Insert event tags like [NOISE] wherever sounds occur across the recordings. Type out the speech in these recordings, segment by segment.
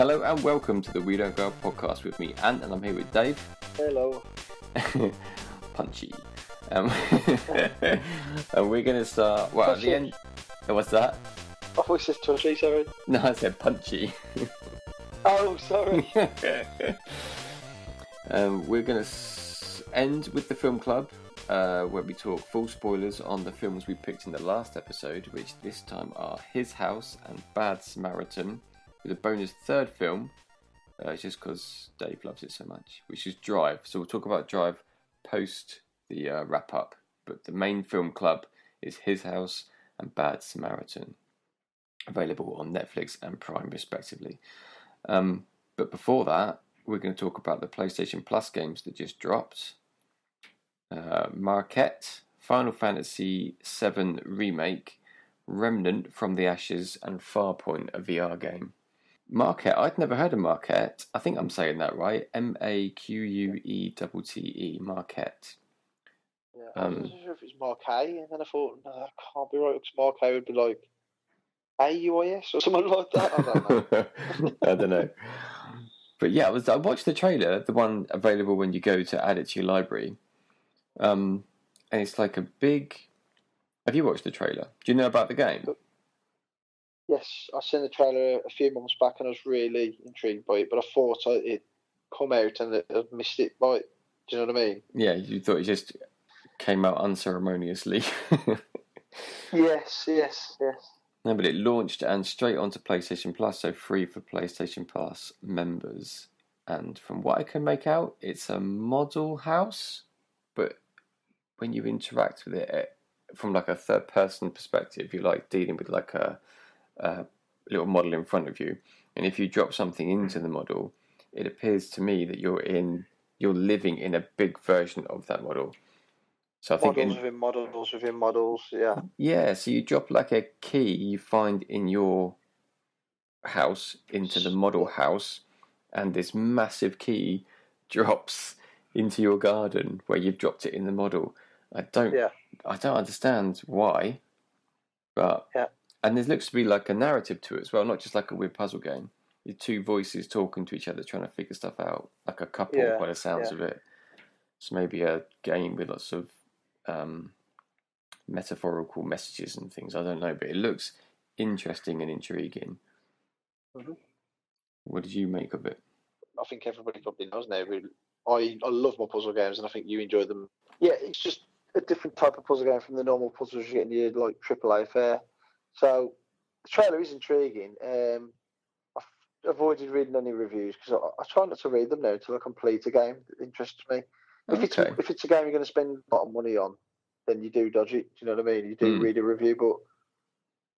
Hello and welcome to the We Don't Go Out podcast with me, Ant, and I'm here with Dave. Hello. [LAUGHS] Punchy. Um, [LAUGHS] and we're going to start. Well, at the end. Oh, what's that? I thought it says touchy, sorry. No, I said punchy. Oh, sorry. [LAUGHS] um, we're going to s- end with the film club, uh, where we talk full spoilers on the films we picked in the last episode, which this time are His House and Bad Samaritan, with a bonus third film, uh, just because Dave loves it so much, which is Drive. So we'll talk about Drive post the uh, wrap up, but the main film club is His House and Bad Samaritan, available on Netflix and Prime respectively. Um, but before that, we're going to talk about the PlayStation Plus games that just dropped. Uh, Maquette, Final Fantasy VII Remake, Remnant from the Ashes, and Farpoint, a VR game. Maquette, I'd never heard of Maquette. I think I'm saying that right. M A Q U E T T E, Maquette. Yeah, I Um, wasn't sure if it's Marquet, and then I thought, no, that can't be right, because Marquet would be like AUIS or something like that. I don't know. [LAUGHS] I don't know. But yeah, I was I watched the trailer, the one available when you go to add it to your library. Um, and it's like a big. Have you watched the trailer? Do you know about the game? Yes, I seen the trailer a few months back, and I was really intrigued by it, but I thought I, it come out and I'd missed it by. Do you know what I mean? Yeah, you thought it just came out unceremoniously. [LAUGHS] Yes, yes, yes. no, but it launched and straight onto PlayStation Plus, so free for PlayStation Plus members. And from what I can make out, it's a model house, but when you interact with it, it from like a third person perspective, you're like dealing with like a, a little model in front of you. And if you drop something into the model, it appears to me that you're in you're living in a big version of that model. So I think Models within models within models, yeah. yeah, so you drop like a key you find in your house into the model house, and this massive key [LAUGHS] drops into your garden where you've dropped it in the model. I don't, Yeah. I don't understand why, but Yeah. And there looks to be like a narrative to it as well, not just like a weird puzzle game. Your two voices talking to each other, trying to figure stuff out, like a couple Yeah, by the sounds yeah. of it. It's maybe a game with lots of um, metaphorical messages and things. I don't know, but it looks interesting and intriguing. Mhm. What did you make of it? I think everybody probably knows now. I I love my puzzle games, and I think you enjoy them. Yeah, it's just a different type of puzzle game from the normal puzzles you get in your like AAA fare. So the trailer is intriguing. Um, I've avoided reading any reviews because I, I try not to read them now until I complete a game that interests me. If it's if it's a game you're going to spend a lot of money on, then you do dodge it. Do you know what I mean? You do Mm. read a review, but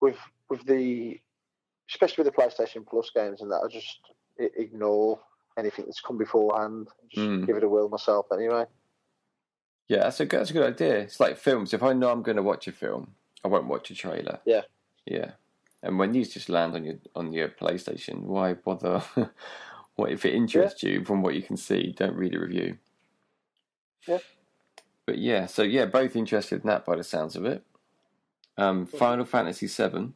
with with the especially with the PlayStation Plus games and that, I just ignore anything that's come beforehand. Just Mm. give it a whirl myself anyway. Yeah, that's a good, that's a good idea. It's like films. If I know I'm going to watch a film, I won't watch a trailer. Yeah. Yeah. And when these just land on your on your PlayStation, why bother? [LAUGHS] what if it interests you from what you can see? Don't read a review. Yeah. But yeah, so yeah, both interested in that by the sounds of it. Um, Final Fantasy VII.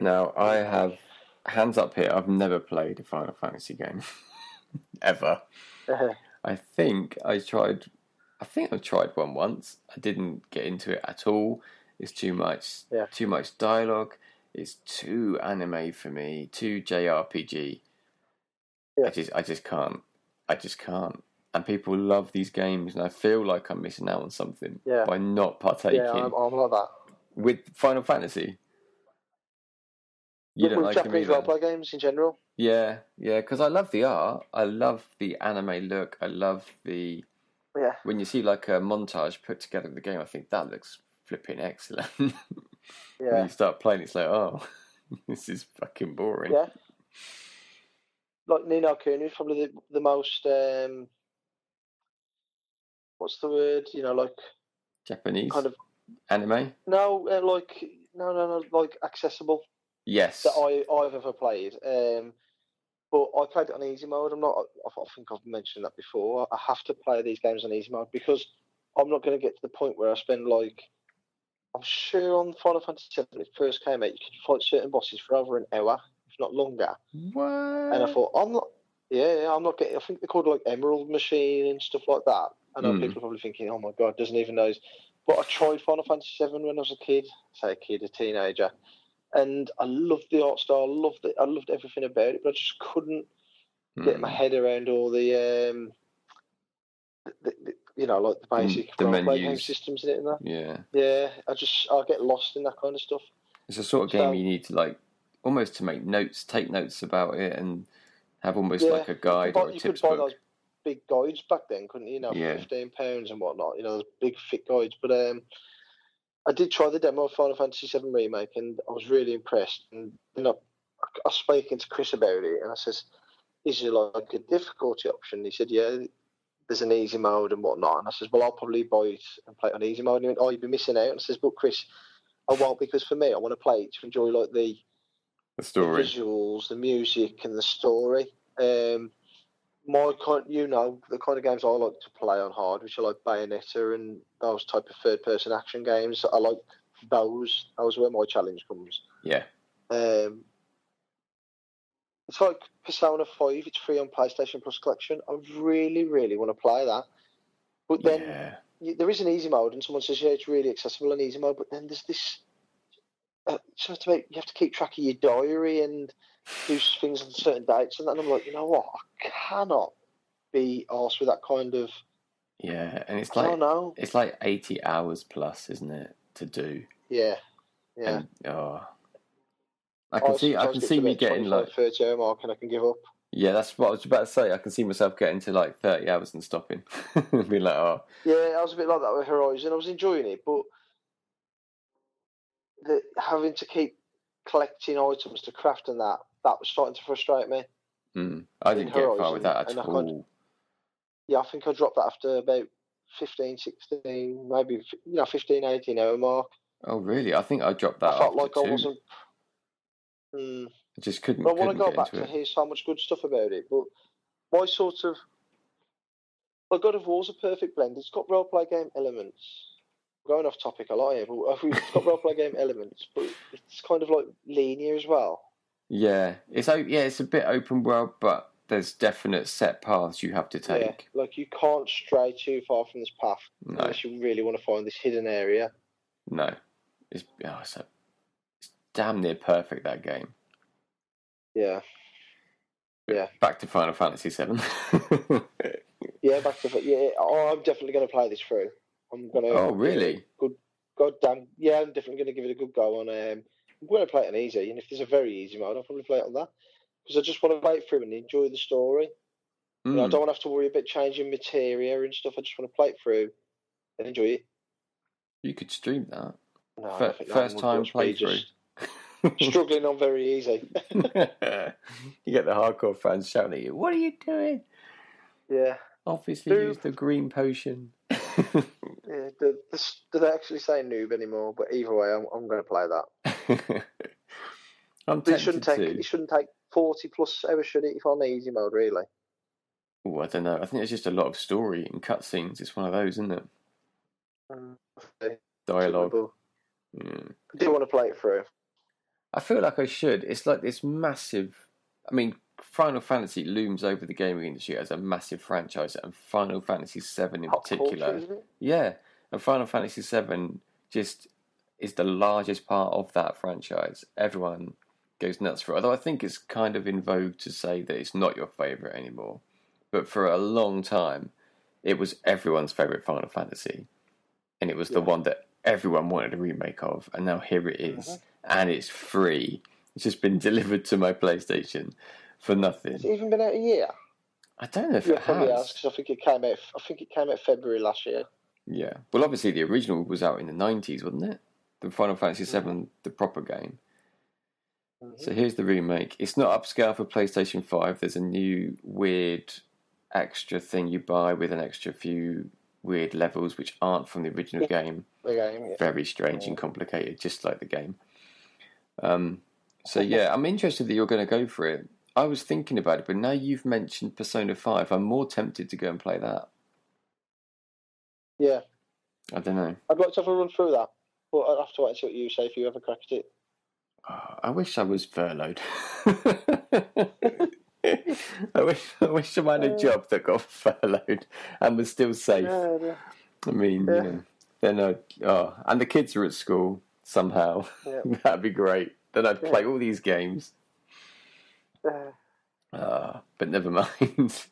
Now I have hands up here. I've never played a Final Fantasy game [LAUGHS] ever. [LAUGHS] I think I tried. I think I tried one once. I didn't get into it at all. It's too much. Yeah. Too much dialogue. It's too anime for me. Too JRPG. Yeah. I just. I just can't. I just can't. And people love these games, and I feel like I'm missing out on something Yeah. by not partaking yeah, I'm, I'm like that. with Final Fantasy. You with don't with like Japanese roleplay games in general. Yeah, yeah, because I love the art. I love the anime look. I love the Yeah, when you see like a montage put together of the game. I think that looks flipping excellent. [LAUGHS] when yeah, you start playing, it's like, oh, [LAUGHS] this is fucking boring. yeah. Like Ni no Kuni is probably the, the most um, what's the word? You know, like Japanese kind of anime. no, uh, like no, no, no, like accessible Yes. that I I've ever played. Um, but I played it on easy mode. I'm not. I, I think I've mentioned that before. I have to play these games on easy mode because I'm not going to get to the point where I spend like. I'm sure on Final Fantasy VII, when it first came out, you could fight certain bosses for over an hour if not longer. What? And I thought, I'm not. Yeah, yeah, I'm not getting. I think they're called like Emerald Machine and stuff like that. I know Hmm. people are probably thinking, "Oh my god, doesn't even know." But I tried Final Fantasy VII when I was a kid. Say a kid, a teenager, and I loved the art style. I loved it. I loved everything about it, but I just couldn't get Hmm. my head around all the, um, the, the you know, like the basic the role-play game systems in it and that. Yeah. Yeah, I just I get lost in that kind of stuff. It's a sort of game So- you need to like almost to make notes, take notes about it, and have almost Yeah, like a guide or a you tips could buy book. those big guides back then, couldn't you? You know, for Yeah. fifteen pounds and whatnot. You know, those big thick guides. But um, I did try the demo of Final Fantasy VII remake, and I was really impressed. And you know, I I was speaking to Chris about it, and I says, "Is there like a difficulty option?" He said, "Yeah." There's an easy mode and whatnot, and I says, "Well, I'll probably buy it and play it on easy mode." And he went, "Oh, you'd be missing out." And I says, "But Chris, I won't because for me, I want to play it to enjoy like the The the story. visuals, the music, and the story. Um, my kind, you know, the kind of games I like to play on hard, which are like Bayonetta and those type of third-person action games. I like those. Those are where my challenge comes. Yeah. Um, it's like Persona Five. It's free on PlayStation Plus collection. I really, really want to play that. But then yeah. you, there is an easy mode, and someone says, "Yeah, it's really accessible in easy mode." But then there's this. Uh, you have to make, you have to keep track of your diary and do things on certain dates, and then I'm like, you know what? I cannot be asked with that kind of. Yeah. And it's like it's like eighty hours plus, isn't it, to do? Yeah, yeah. And, oh. I can see. I can see me getting like. 30 hour mark, and I can give up. Yeah, that's what I was about to say. I can see myself getting to like thirty hours and stopping. [LAUGHS] Be like, oh, Yeah, I was a bit like that with Horizon. I was enjoying it, but the having to keep collecting items to craft and that that was starting to frustrate me. mm. I didn't get far with that at and I all. Yeah, I think I dropped that after about 15, 16, maybe you know 15, 18 hour mark. Oh, really? I think I dropped that I felt after like two. I wasn't. Mm, I just couldn't. but I want to go back to it. hear so much good stuff about it. But my sort of, well, God of War's a perfect blend. It's got role play game elements. Going off topic a lot here, but [LAUGHS] it's got role play game elements, but it's kind of like linear as well. Yeah, it's yeah, it's a bit open world, but there's definite set paths you have to take. Yeah, like you can't stray too far from this path No, unless you really want to find this hidden area. no, it's, oh, it's, a, damn near perfect that game. Yeah, Yeah. Back to Final Fantasy Seven. [LAUGHS] yeah. Back to yeah. Oh, I'm definitely going to play this through. I'm going to. oh, really? Good. God damn. Yeah, I'm definitely going to give it a good go on. Um, I'm going to play it on easy, and if there's a very easy mode, I'll probably play it on that because I just want to play it through and enjoy the story. You know, I Mm. don't want to have to worry about changing materia and stuff. I just want to play it through and enjoy it. You could stream that. No, I Fir- don't think that first time playthrough. just [LAUGHS] Struggling on very easy. [LAUGHS] you get the hardcore fans shouting at you. What are you doing? yeah. Obviously, Noob. use the green potion. [LAUGHS] Yeah, do, do they actually say noob anymore? But either way, I'm, I'm going to play that. I'm But it shouldn't take to. it shouldn't take forty plus ever, should it? If on easy mode, really. Oh, I don't know. I think there's just a lot of story and cutscenes. It's one of those, isn't it? Um, okay. Dialogue. Mm. I do want to play it through. I feel like I should. It's like this massive. I mean, Final Fantasy looms over the gaming industry as a massive franchise, and Final Fantasy VII in Pop particular. culture. Yeah, and Final Fantasy VII just is the largest part of that franchise. Everyone goes nuts for it. Although I think it's kind of in vogue to say that it's not your favourite anymore. But for a long time, it was everyone's favourite Final Fantasy. And it was the one that everyone wanted a remake of. And now here it is. Mhm. And it's free. It's just been [LAUGHS] delivered to my PlayStation for nothing. Has it even been out a year? I don't know if Yeah, it probably has. because I think it came out. I think it came out February last year. Yeah. Well, obviously, the original was out in the 90s, wasn't it? The Final Fantasy VII, the proper game. Mhm. So here's the remake. It's not upscale for PlayStation 5. There's a new weird extra thing you buy with an extra few weird levels which aren't from the original game. The game, yeah. Very strange and complicated, just like the game. Um, so yeah, I'm interested that you're going to go for it. I was thinking about it, but now you've mentioned Persona 5, I'm more tempted to go and play that. yeah. I don't know. I'd like to have a run through that, but I'd have to wait and see what you say if you ever cracked it. Oh, I wish I was furloughed. [LAUGHS] [LAUGHS] I wish I wish I had a Uh. job that got furloughed and was still safe. Yeah, yeah. I mean, Yeah. you know, then I oh, and the kids are at school somehow. [LAUGHS] That'd be great. Then I'd play all these games. yeah. Ah, but never [LAUGHS] mind.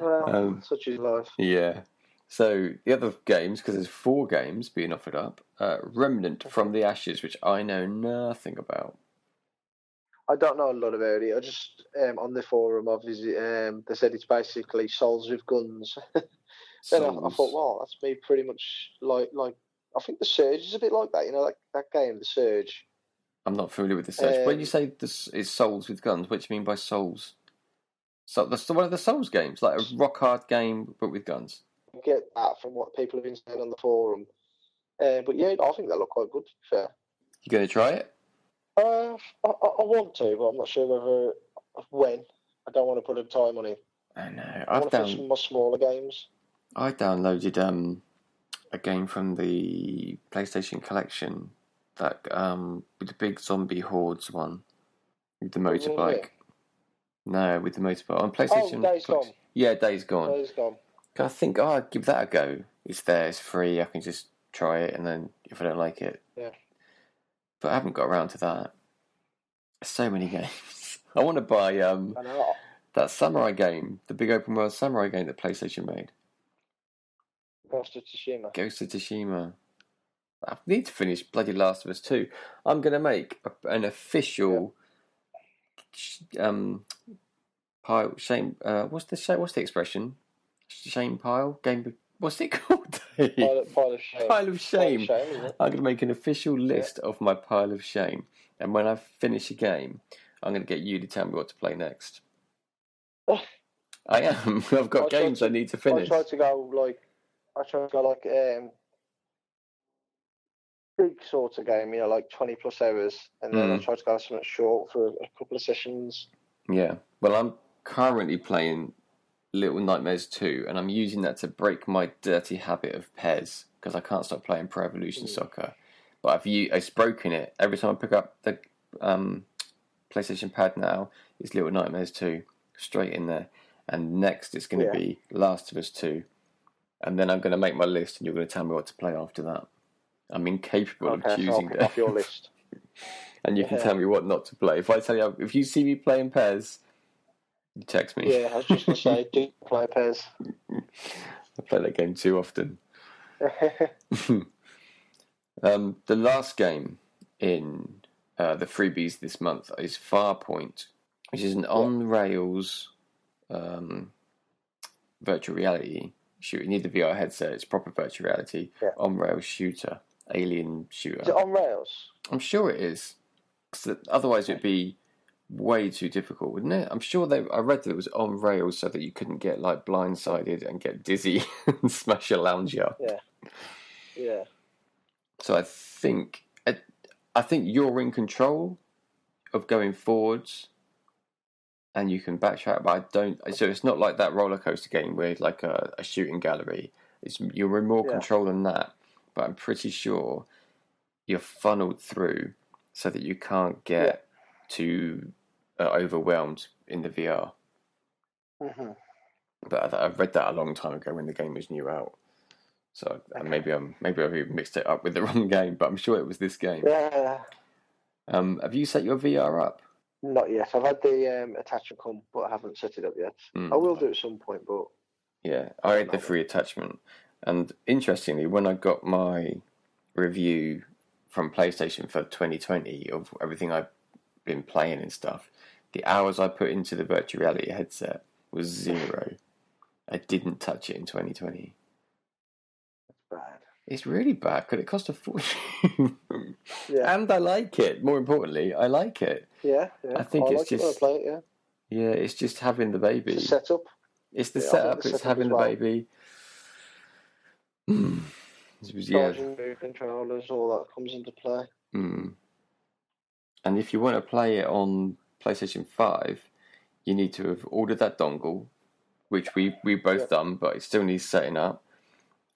Well, Um, such is life. yeah. So the other games, because there's four games being offered up, uh, Remnant from the Ashes, which I know nothing about. I don't know a lot about it. I just um, on the forum, obviously, um, they said it's basically souls with guns. [LAUGHS] then I, I thought, well, that's me pretty much like like. I think the Surge is a bit like that. You know, like that game, the Surge. I'm not familiar with the when Um, you say this is Souls with guns, what do you mean by Souls? So that's one of the Souls games, like a rock hard game but with guns. I get that from what people have been saying on the forum. Uh, but yeah, I think that look quite good. Fair. You going to try it? Uh, I, I I want to, but I'm not sure whether when. I don't want to put a time on it. I know. I I've want to play down, some more smaller games. I downloaded um a game from the PlayStation Collection that um with the big zombie hordes one with the Oh, motorbike. No, with the motorbike on PlayStation. Days Collection- Gone. Yeah, Days Gone. Days gone. I think, oh, I'll give that a go. It's there, it's free. I can just try it, and then if I don't like it, Yeah. But I haven't got around to that. So many [LAUGHS] games. I want to buy um that samurai game, the big open world samurai game that PlayStation made, Ghost of Tsushima. Ghost of Tsushima. I need to finish bloody Last of Us 2. I'm going to make a, an official um pile shame. Uh, what's the what's the expression? Shame pile game. What's it called? Pile, of- [LAUGHS] pile of shame. Pile of shame. Pile of shame. I'm going to make an official list of my pile of shame, and when I finish a game, I'm going to get you to tell me what to play next. [LAUGHS] I am. [LAUGHS] I've got I games to- I need to finish. I tried to go like I tried to go like um big sort of game, you know, like twenty plus hours, and then I Mm. tried to go something short for a couple of sessions. Yeah. Well, I'm currently playing Little Nightmares 2, and I'm using that to break my dirty habit of PES because I can't stop playing Pro Evolution Mm. Soccer. But I've u- it's broken it every time I pick up the um, PlayStation Pad now. It's Little Nightmares 2 straight in there, and next it's going to Yeah. be Last of Us 2, and then I'm going to make my list, and you're going to tell me what to play after that. I'm incapable Okay, of so I'll choosing pick off your [LAUGHS] list. and you can tell me what not to play. If I tell you, if you see me playing PES, you text me. Yeah, I was just gonna say, [LAUGHS] do play PES? I play that game too often. [LAUGHS] [LAUGHS] um, the last game in uh, the freebies this month is Farpoint, which is an on rails um, virtual reality shooter. You need the VR headset, it's proper virtual reality, Yeah. on rails shooter, alien shooter. Is it on rails? I'm sure it is. otherwise, it'd be way too difficult, wouldn't it? I'm sure they. I read that it was on rails so that you couldn't get like blindsided and get dizzy [LAUGHS] and smash your lounger. Yeah. Yeah. So I think I, I think you're in control of going forwards, and you can backtrack. But I don't. So it's not like that roller coaster game where like a, a shooting gallery. It's you're in more Yeah. control than that. But I'm pretty sure you're funneled through so that you can't get too uh, overwhelmed in the VR. hmm But I, I read that a long time ago when the game was new out. So Okay. maybe I'm maybe I've even mixed it up with the [LAUGHS] wrong game, but I'm sure it was this game. Yeah. Um, have you set your VR up? Not yet. I've had the um, attachment come, but I haven't set it up yet. Hmm. I will do at some point, but Yeah, I had the free attachment, and interestingly, when I got my review from PlayStation for 2020 of everything I've been playing and stuff, the hours I put into the virtual reality headset was zero. I didn't touch it in 2020. it's bad. It's really bad because it cost a fortune. [LAUGHS] Yeah. and I like it. More importantly, I like it. Yeah. yeah. I think it's like it I just- play it, yeah. Yeah, it's just having the baby. It's a setup. It's the Yeah, I setup. the It's setup having the well. baby. [SIGHS] Mm. It was- yeah. Controllers, all that comes into play. Mm. And if you want to play it on PlayStation Five, you need to have ordered that dongle, which we we both Yeah. done, but it still needs setting up.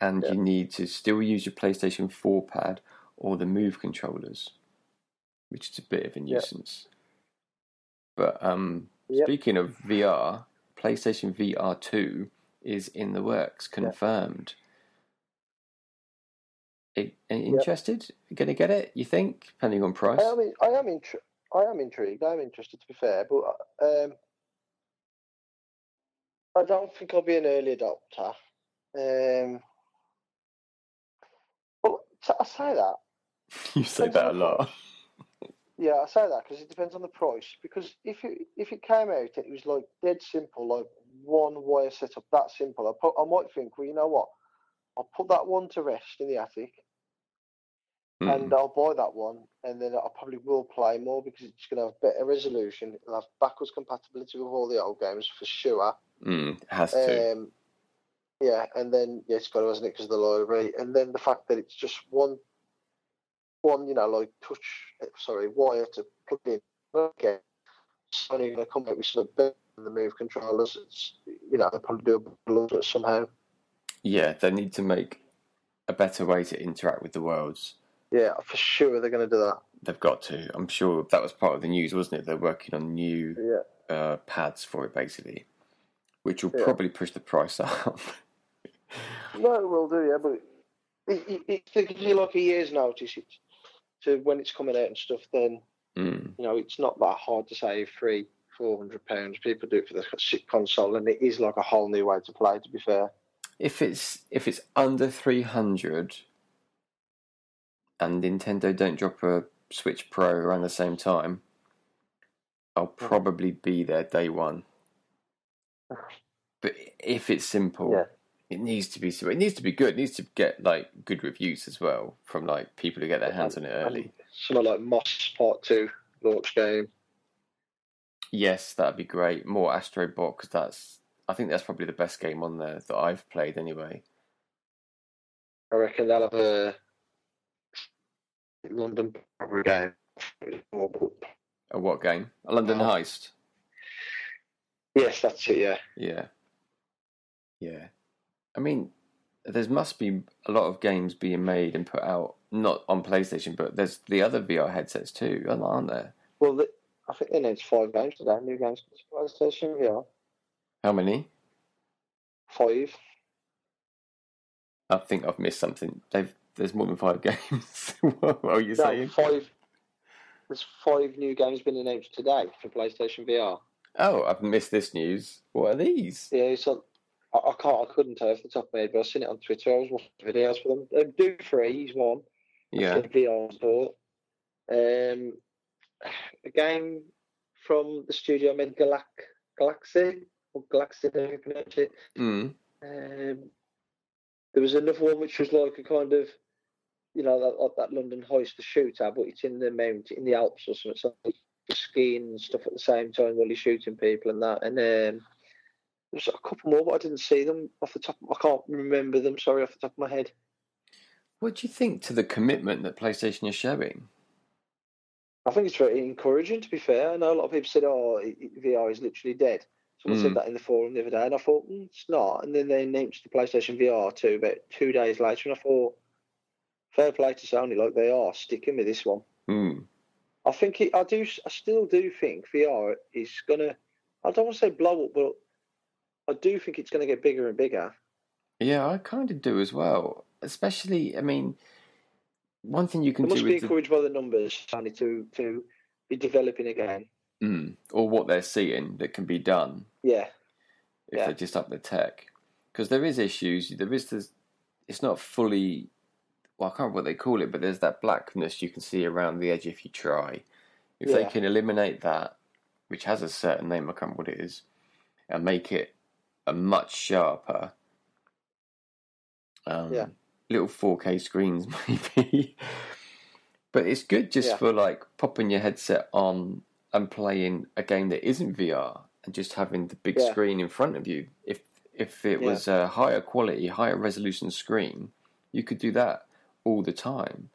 And Yeah. you need to still use your PlayStation Four pad or the Move controllers. which is a bit of a nuisance. But um, Yep. speaking of VR, PlayStation VR 2 is in the works, confirmed. I- are you interested? Gonna get it? You think? Depending on price. I am, in, I am, intri- I am intrigued. I am interested, to be fair, but um, I don't think I'll be an early adopter. Um, well, t- I say that. [LAUGHS] you say that a lot. Yeah, I say that because it depends on the price. Because if it if it came out, it was like dead simple, like one wire setup, that simple. I, put, I might think, well, you know what? I'll put that one to rest in the attic, Mm. and I'll buy that one, and then I probably will play more because it's going to have better resolution. It'll have backwards compatibility with all the old games for sure. Mm, has to. Um, yeah, and then yeah, it's got to, hasn't it, because of the library, and then the fact that it's just one, one, you know, like touch, sorry, wire to plug in. Okay, it's only going to come out with some better than the move controllers. It's, you know, they'll probably do a little bit somehow. Yeah, they need to make a better way to interact with the worlds. Yeah, for sure they're going to do that. They've got to. I'm sure that was part of the news, wasn't it? They're working on new Yeah, uh, pads for it, basically, which will Yeah. probably push the price up. [LAUGHS] no, it will do. Yeah, but it, it, it, it gives you like a year's notice it's, to when it's coming out and stuff. Then mm. you know, it's not that hard to save three, four hundred pounds. People do it for the console, and it is like a whole new way to play. To be fair, If it's if it's under three hundred, and Nintendo don't drop a Switch Pro around the same time, I'll probably be there day one. But if it's simple, Yeah. it needs to be simple. It needs to be good. It needs to get like good reviews as well from like people who get their hands on it early. something like Moss Part Two launch game. Yes, that'd be great. More Astro Bot because that's I think that's probably the best game on there that I've played anyway. I reckon they'll have a London game. A what game? A London Oh. Heist. Yes, that's it. Yeah, Yeah. Yeah. I mean, there must be a lot of games being made and put out, not on PlayStation, but there's the other VR headsets too, aren't there? well, the, I think they announced five games today. New games for PlayStation. Yeah, How many? five. I think I've missed something. They've there's more than five [LAUGHS] games. what are you No, saying? five. There's five new games been announced today for PlayStation VR. Oh, I've missed this news. What are these? Yeah, so I, I can't, I couldn't tell off the top of my head, but I've seen it on Twitter. I was watching videos for them. Um, Do three, he's one. Yeah. The VR store. Um, a game from the studio made Galac Galaxy or Galaxy, you pronounce it. Mm. Um, there was another one which was like a kind of, you know, that, that London heist, the shooter, but it's in the mount, in the Alps or something. So skiing and stuff at the same time while you're shooting people and that. And um, there's a couple more, but I didn't see them off the top. I can't remember them. Sorry, off the top of my head. What do you think to the commitment that PlayStation is showing? I think it's very encouraging. To be fair, I know a lot of people said, "Oh, VR is literally dead." Someone Mm. said that in the forum the other day, and I thought mm, it's not. And then they announced the PlayStation VR too, about two days later, and I thought, fair play to Sony, like they are sticking with this one. Mm. I think it, I do. I still do think VR is gonna. I don't want to say blow up, but I do think it's going to get bigger and bigger. Yeah, I kind of do as well. Especially, I mean, one thing you can They must do be with the, encouraged by the numbers, Sony, to to be developing again. Mm, or what they're seeing that can be done Yeah, if Yeah. they just up the tech. Because there is issues. There is this. It's not fully. Well, I can't remember what they call it, but there's that blackness you can see around the edge if you try. If they can eliminate that, which has a certain name, I can't remember what it is, and make it a much sharper. Um, Yeah. Little 4K screens, [LAUGHS] maybe. but it's good just Yeah. for like popping your headset on and playing a game that isn't VR and just having the big Yeah. screen in front of you. If if it Yeah. was a higher quality, higher resolution screen, you could do that all the time.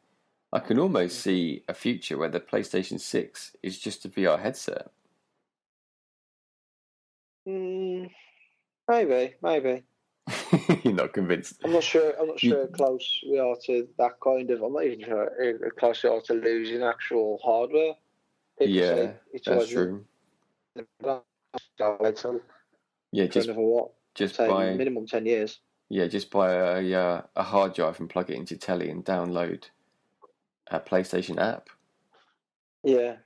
I can almost see a future where the PlayStation 6 is just a VR headset. mm, maybe, maybe. [LAUGHS] You're not convinced. I'm not sure. I'm not sure how close we are to that kind of. I'm not even sure how close we are to losing actual hardware. People Yeah, say it's That's true. Yeah, just what? just buy minimum ten years. yeah, just buy a uh, a hard drive and plug it into telly and download a PlayStation app. Yeah,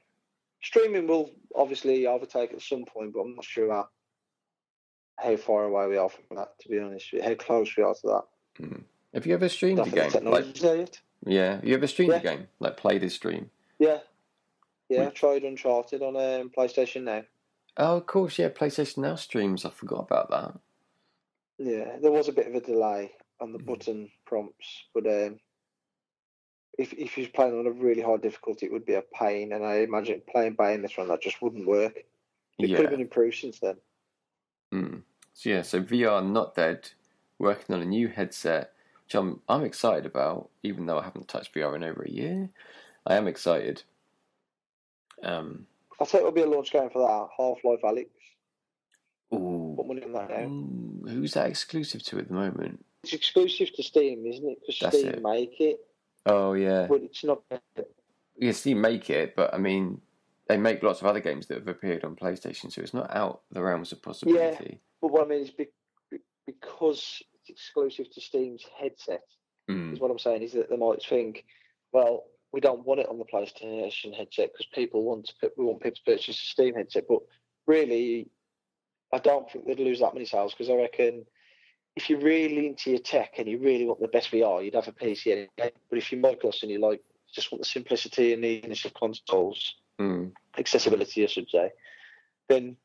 streaming will obviously overtake at some point, but I'm not sure how, how far away we are from that. To be honest, how close we are to that. Have you ever streamed a game? Like, yeah, you ever streamed a game? Like played a stream? Yeah, yeah. I Which- tried Uncharted on um, PlayStation now. Oh, of course, yeah. PlayStation Now streams. I forgot about that. Yeah, there was a bit of a delay on the Mhm. button prompts, but um, if if you're playing on a really hard difficulty, it would be a pain. And I imagine playing Bayonetta on that just wouldn't work. It could have been improved since then. Mm. So yeah, so VR not dead, working on a new headset, which I'm I'm excited about, even though I haven't touched VR in over a year. I am excited. Um, I think it'll be a launch game for that Half Life Alyx. ooh, Put money on that now. Mm, who's that exclusive to at the moment? It's exclusive to Steam, isn't it? Because Steam it. make it, Oh yeah, but it's not. yeah. Steam make it, but I mean, they make lots of other games that have appeared on PlayStation, so it's not out the realms of possibility. Yeah, But what I mean is be- because it's exclusive to Steam's headset. Mm. is what I'm saying is that they might think, well, we don't want it on the PlayStation headset because people want to put, we want people to purchase a Steam headset. But really, I don't think they'd lose that many sales because I reckon if you're really into your tech and you really want the best VR, you'd have a PC anyway. But if you're Microsoft and you like just want the simplicity and the initial consoles, Mm. accessibility, I should say, then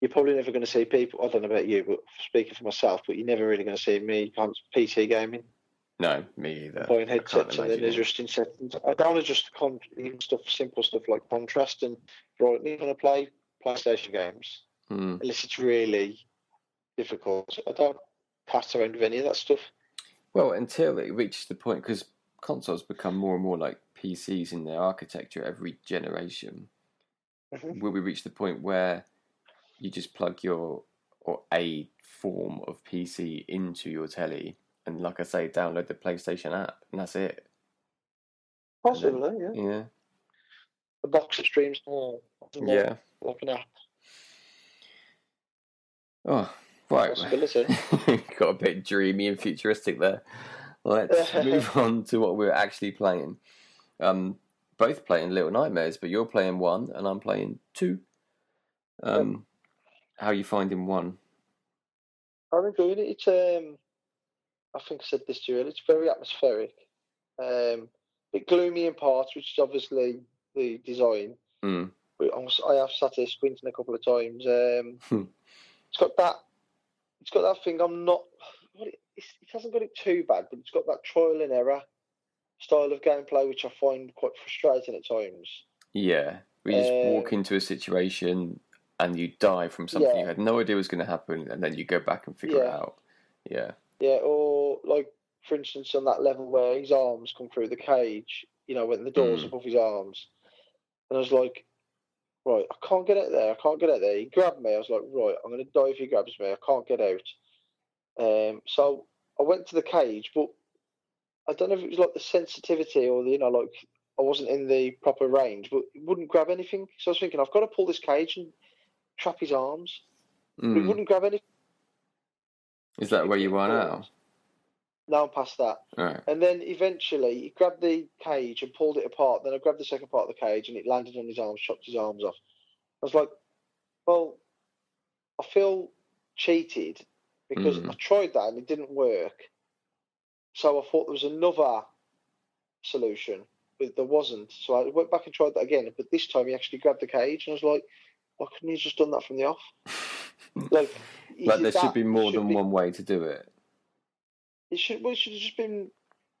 you're probably never going to see people. I don't know about you, but speaking for myself, but you're never really going to see me on PC gaming No, me either. buying I headsets and then adjusting settings. I don't adjust con- even stuff, simple stuff like contrast and brightness when I play PlayStation games, Mm. unless it's really difficult. I don't pass around with any of that stuff. Well, until it reaches the point, because consoles become more and more like PCs in their architecture every generation, Mhm. will we reach the point where you just plug your or a form of PC into your telly and, like I say, download the PlayStation app, and that's it? Possibly, yeah. Yeah, The box that streams more. yeah. Like an app. Oh, right. Possibility. [LAUGHS] Got a bit dreamy and futuristic there. Let's [LAUGHS] move on to what we're actually playing. Um, both playing Little Nightmares, but you're playing one and I'm playing two. Um, how are you finding one? I'm enjoying it. It's um, I think I said this to you. earlier, It's very atmospheric. Um, bit gloomy in parts, which is obviously the design. Mm. But I was- I have sat here squinting a couple of times. Um, [LAUGHS] Hmm. it's got that. It's got that thing. I'm not. It, it's, it hasn't got it too bad, but it's got that trial and error style of gameplay, which I find quite frustrating at times. Yeah, we just Uh, walk into a situation and you die from something Yeah. you had no idea was going to happen, and then you go back and figure it out. Yeah, Yeah, or like for instance on that level where his arms come through the cage, you know, when the door's Mm. above his arms. And I was like, right, I can't get out there, I can't get out there. He grabbed me, I was like, right, I'm gonna die if he grabs me, I can't get out. Um so I went to the cage, but I don't know if it was like the sensitivity or the you know, like I wasn't in the proper range, but it wouldn't grab anything. So I was thinking, I've got to pull this cage and trap his arms. But it Mm. wouldn't grab anything. Is that where you are now? Now I'm past that. Right. And then eventually he grabbed the cage and pulled it apart. Then I grabbed the second part of the cage and it landed on his arms, chopped his arms off. I was like, well, I feel cheated because Mm. I tried that and it didn't work. So I thought there was another solution, but there wasn't. So I went back and tried that again. But this time he actually grabbed the cage and I was like, why couldn't he have just done that from the off? [LAUGHS] Like, Like there should be more should than be- one way to do it. It should. Well, it should have just been.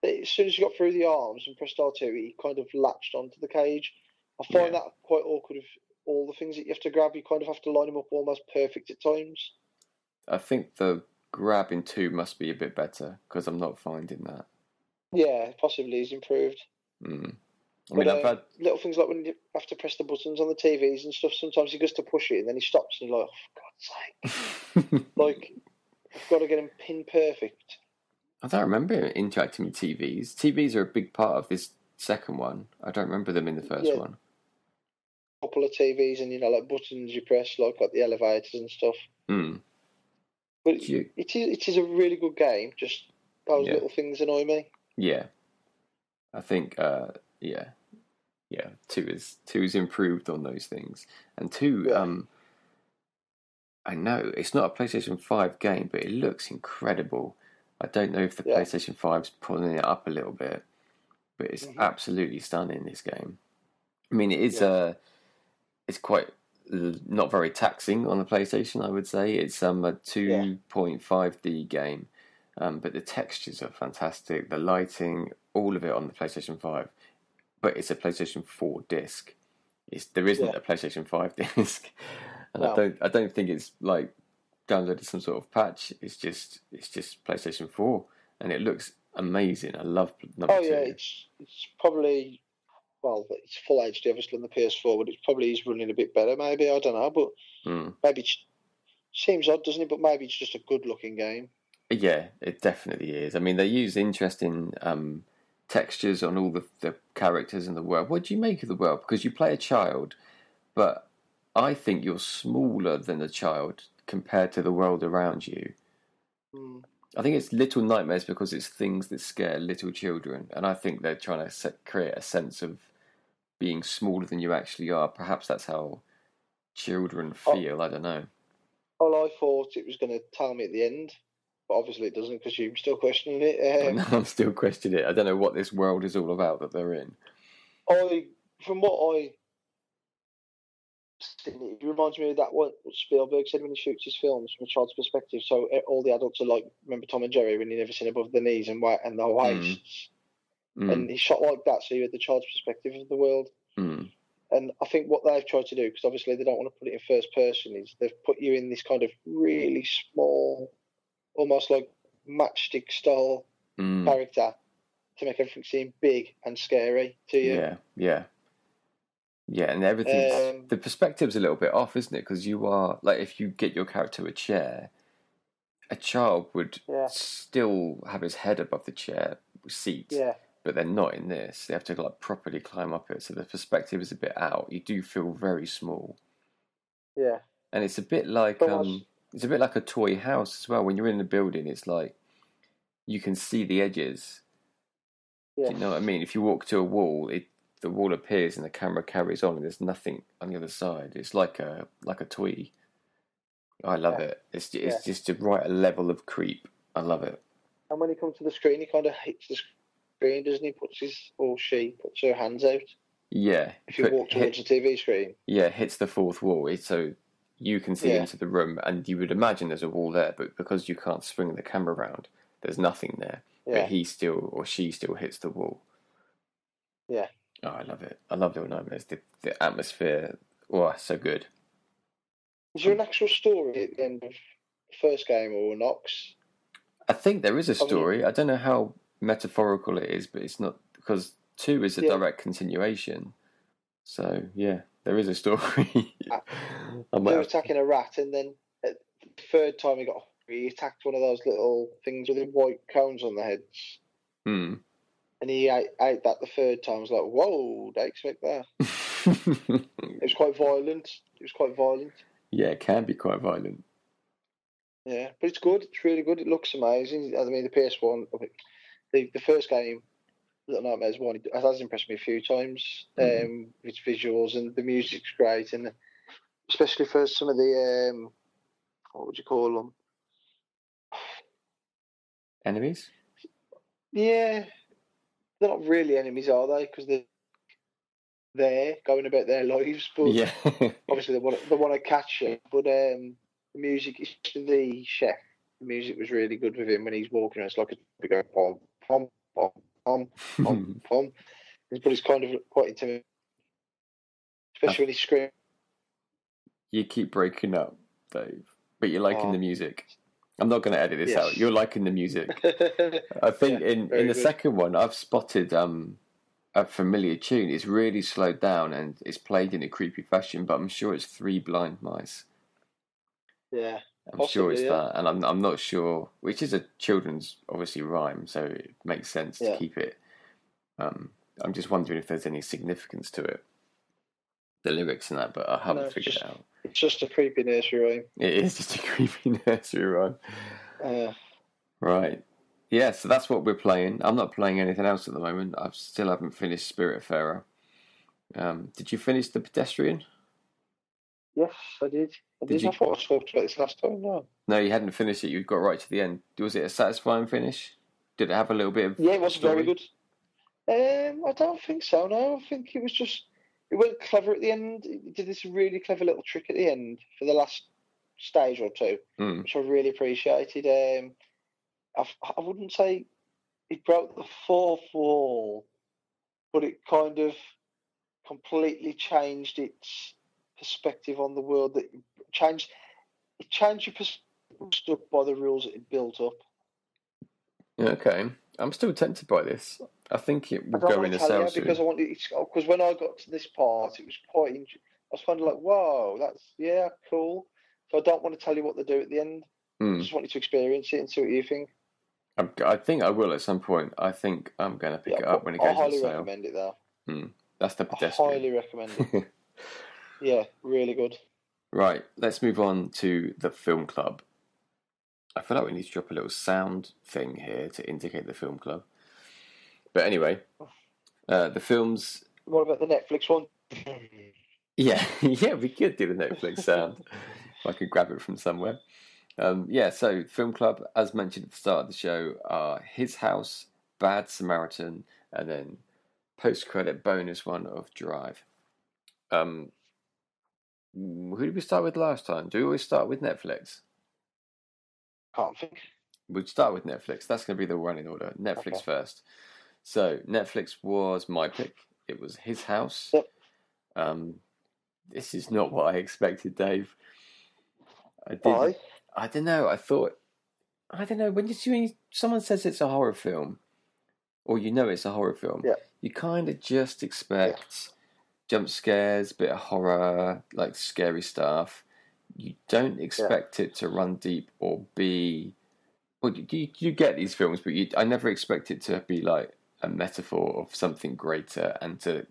As soon as he got through the arms and pressed R two, he kind of latched onto the cage. I find Yeah. that quite awkward. Of all the things that you have to grab, you kind of have to line them up almost perfect at times. I think the grabbing two must be a bit better because I'm not finding that. Yeah, possibly he's improved. Mm. I mean, uh, had little things like when you have to press the buttons on the TVs and stuff. Sometimes he goes to push it and then he stops and you're like, oh, for God's sake! [LAUGHS] Like I've got to get him pin perfect. I don't remember interacting with TVs. TVs are a big part of this second one. I don't remember them in the first Yeah. one. couple of TVs and you know like buttons you press like at the elevators and stuff. Mm. But it is it is a really good game. Just those Yeah. little things annoy me. Yeah, I think. Uh, yeah, yeah. Two is two is improved on those things, and two. Yeah. Um, I know it's not a PlayStation Five game, but it looks incredible. I don't know if the Yeah. PlayStation 5's pulling it up a little bit, but it's Mhm. absolutely stunning. This game. I mean, it is. Yeah. Uh, it's quite not very taxing on the PlayStation. I would say it's um a two point five D game. Um, but the textures are fantastic, the lighting, all of it on the PlayStation 5. But it's a PlayStation 4 disc. It's, there isn't Yeah. a PlayStation 5 [LAUGHS] disc. And I don't I don't think it's like downloaded some sort of patch. It's just it's just PlayStation 4 and it looks amazing. I love number Oh two. yeah, it's it's probably well, it's full HD obviously on the PS4, but it's probably is running a bit better. Maybe I don't know, but Mm. maybe it seems odd, doesn't it? But maybe it's just a good looking game. Yeah, it definitely is. I mean, they use interesting um, textures on all the, the characters in the world. What do you make of the world? Because you play a child, but I think you're smaller than a child compared to the world around you. Mm. I think it's Little Nightmares because it's things that scare little children, and I think they're trying to set, create a sense of being smaller than you actually are. Perhaps that's how children Oh. feel. I don't know. Well, I thought it was going to tell me at the end, but obviously it doesn't because you're still questioning it. Um, I'm still questioning it. I don't know what this world is all about that they're in. I, from what I seen, it reminds me of that one Spielberg said when he shoots his films from a child's perspective. So all the adults are like, remember Tom and Jerry when you never seen above the knees and wa- and the waists, Mm, and he shot like that, so you had the child's perspective of the world. mm. And I think what they've tried to do, because obviously they don't want to put it in first person, is they've put you in this kind of really small, almost like matchstick style Mm, character to make everything seem big and scary to you. yeah, yeah, yeah, and everything. Um, the perspective's a little bit off, isn't it? Because you are like, if you get your character a chair, a child would Yeah. still have his head above the chair seat, Yeah. but they're not in this. They have to like properly climb up it, so the perspective is a bit out. You do feel very small, Yeah. and it's a bit like um, it's a bit like a toy house as well. When you're in the building, it's like you can see the edges. Yeah. Do you know what I mean? If you walk to a wall, it the wall appears and the camera carries on, and there's nothing on the other side. It's like a like a toy. I love Yeah. it. It's it's Yeah. just a right level of creep. I love it. And when he comes to the screen, he kind of hits the screen, doesn't he? Puts his or she puts her hands out. Yeah. If you but walk towards hit, the TV screen, yeah, hits the fourth wall. It's so you can see Yeah. into the room, and you would imagine there's a wall there, but because you can't swing the camera around, there's nothing there. yeah, But he still or she still hits the wall. Yeah. Oh, I love it. I love Little Nightmares. The the atmosphere. Oh, so good. is there an actual story at the end of the first game or Knox? I think there is a story. I don't know how metaphorical it is, but it's not because two is a Yeah. direct continuation. So yeah, there is a story. I [LAUGHS] They were attacking a rat, and then the third time he got he attacked one of those little things with the white cones on the heads, Hmm. and he ate, ate that the third time. I was like, whoa, they expect that. [LAUGHS] It was quite violent. It was quite violent. yeah, it can be quite violent. Yeah, but it's good. It's really good. It looks amazing. I mean, the PS1, the the first game, Little Nightmares One, it has impressed me a few times. Mhm. Um, its visuals and the music's great, and especially for some of the um, what would you call them? Enemies? Yeah, they're not really enemies, are they? Because they're there going about their lives, but Yeah. [LAUGHS] obviously they want they want to catch you. But um, the music, the chef, the music was really good with him when he's walking. It's like a big pom pom pom pom pom pom. But it's kind of quite intimidating, especially when he screams. you keep breaking up, Dave, but you're liking Oh. the music. I'm not going to edit this Yes. out. You're liking the music. [LAUGHS] I think Yeah, in, in the good. second one, I've spotted um, a familiar tune. It's really slowed down and it's played in a creepy fashion, but I'm sure it's Three Blind Mice. yeah, I'm Possibly, sure it's yeah. that, and I'm I'm not sure which is a children's obviously rhyme, so it makes sense Yeah. to keep it. Um, I'm just wondering if there's any significance to it, the lyrics and that, but I haven't No, figured just- it out. It's just a creepy nursery rhyme. It is just a [LAUGHS] creepy nursery rhyme, Uh, right? Yeah, so that's what we're playing. I'm not playing anything else at the moment. I still haven't finished Spiritfarer. Um, did you finish the Pedestrian? Yes, I did. I Did did. you- I thought I talked about this last time. No. No, you hadn't finished it. You got right to the end. Was it a satisfying finish? Did it have a little bit of Yeah, it was story? very good. Um, I don't think so. No, I think it was just it went clever at the end. It did this really clever little trick at the end for the last stage or two, Mm. which I really appreciated. Um, I, I wouldn't say it broke the fourth wall, but it kind of completely changed its perspective on the world. That changed it changed your perspective stuck by the rules that it built up. Okay, I'm still tempted by this. I think it I will go in to a tell sale because I wanted because when I got to this part, it was quite. I was kind of like, "Whoa, that's yeah, cool." So I don't want to tell you what they do at the end. I Hmm. just want you to experience it and see what you think. I'm- I think I will at some point. I think I'm going to pick it up when it I goes on highly sale. recommend it though. That's the best. I pedestrian. highly recommend it. [LAUGHS] Yeah, really good. right, let's move on to the film club. I feel like we need to drop a little sound thing here to indicate the film club. But anyway, uh, the films. What about the Netflix one? [LAUGHS] Yeah, [LAUGHS] yeah, we could do the Netflix sound. if [LAUGHS] I could grab it from somewhere. Um, yeah, so Film Club, as mentioned at the start of the show, are His House, Bad Samaritan, and then post credit bonus one of Drive. Um, who did we start with last time? Do we always start with Netflix? Can't think. We'd start with Netflix. That's going to be the running order. Netflix Okay. first. So Netflix was my pick. It was His House. Yep. Um, this is not what I expected, Dave. I did. Why? I don't know. I thought, I don't know. When you see when someone says it's a horror film, or you know it's a horror film, Yeah. you kind of just expect jump scares, bit of horror, like scary stuff. You don't expect it to run deep or be. Well, you, you, get these films, but you, I never expect it to be like a metaphor of something greater and to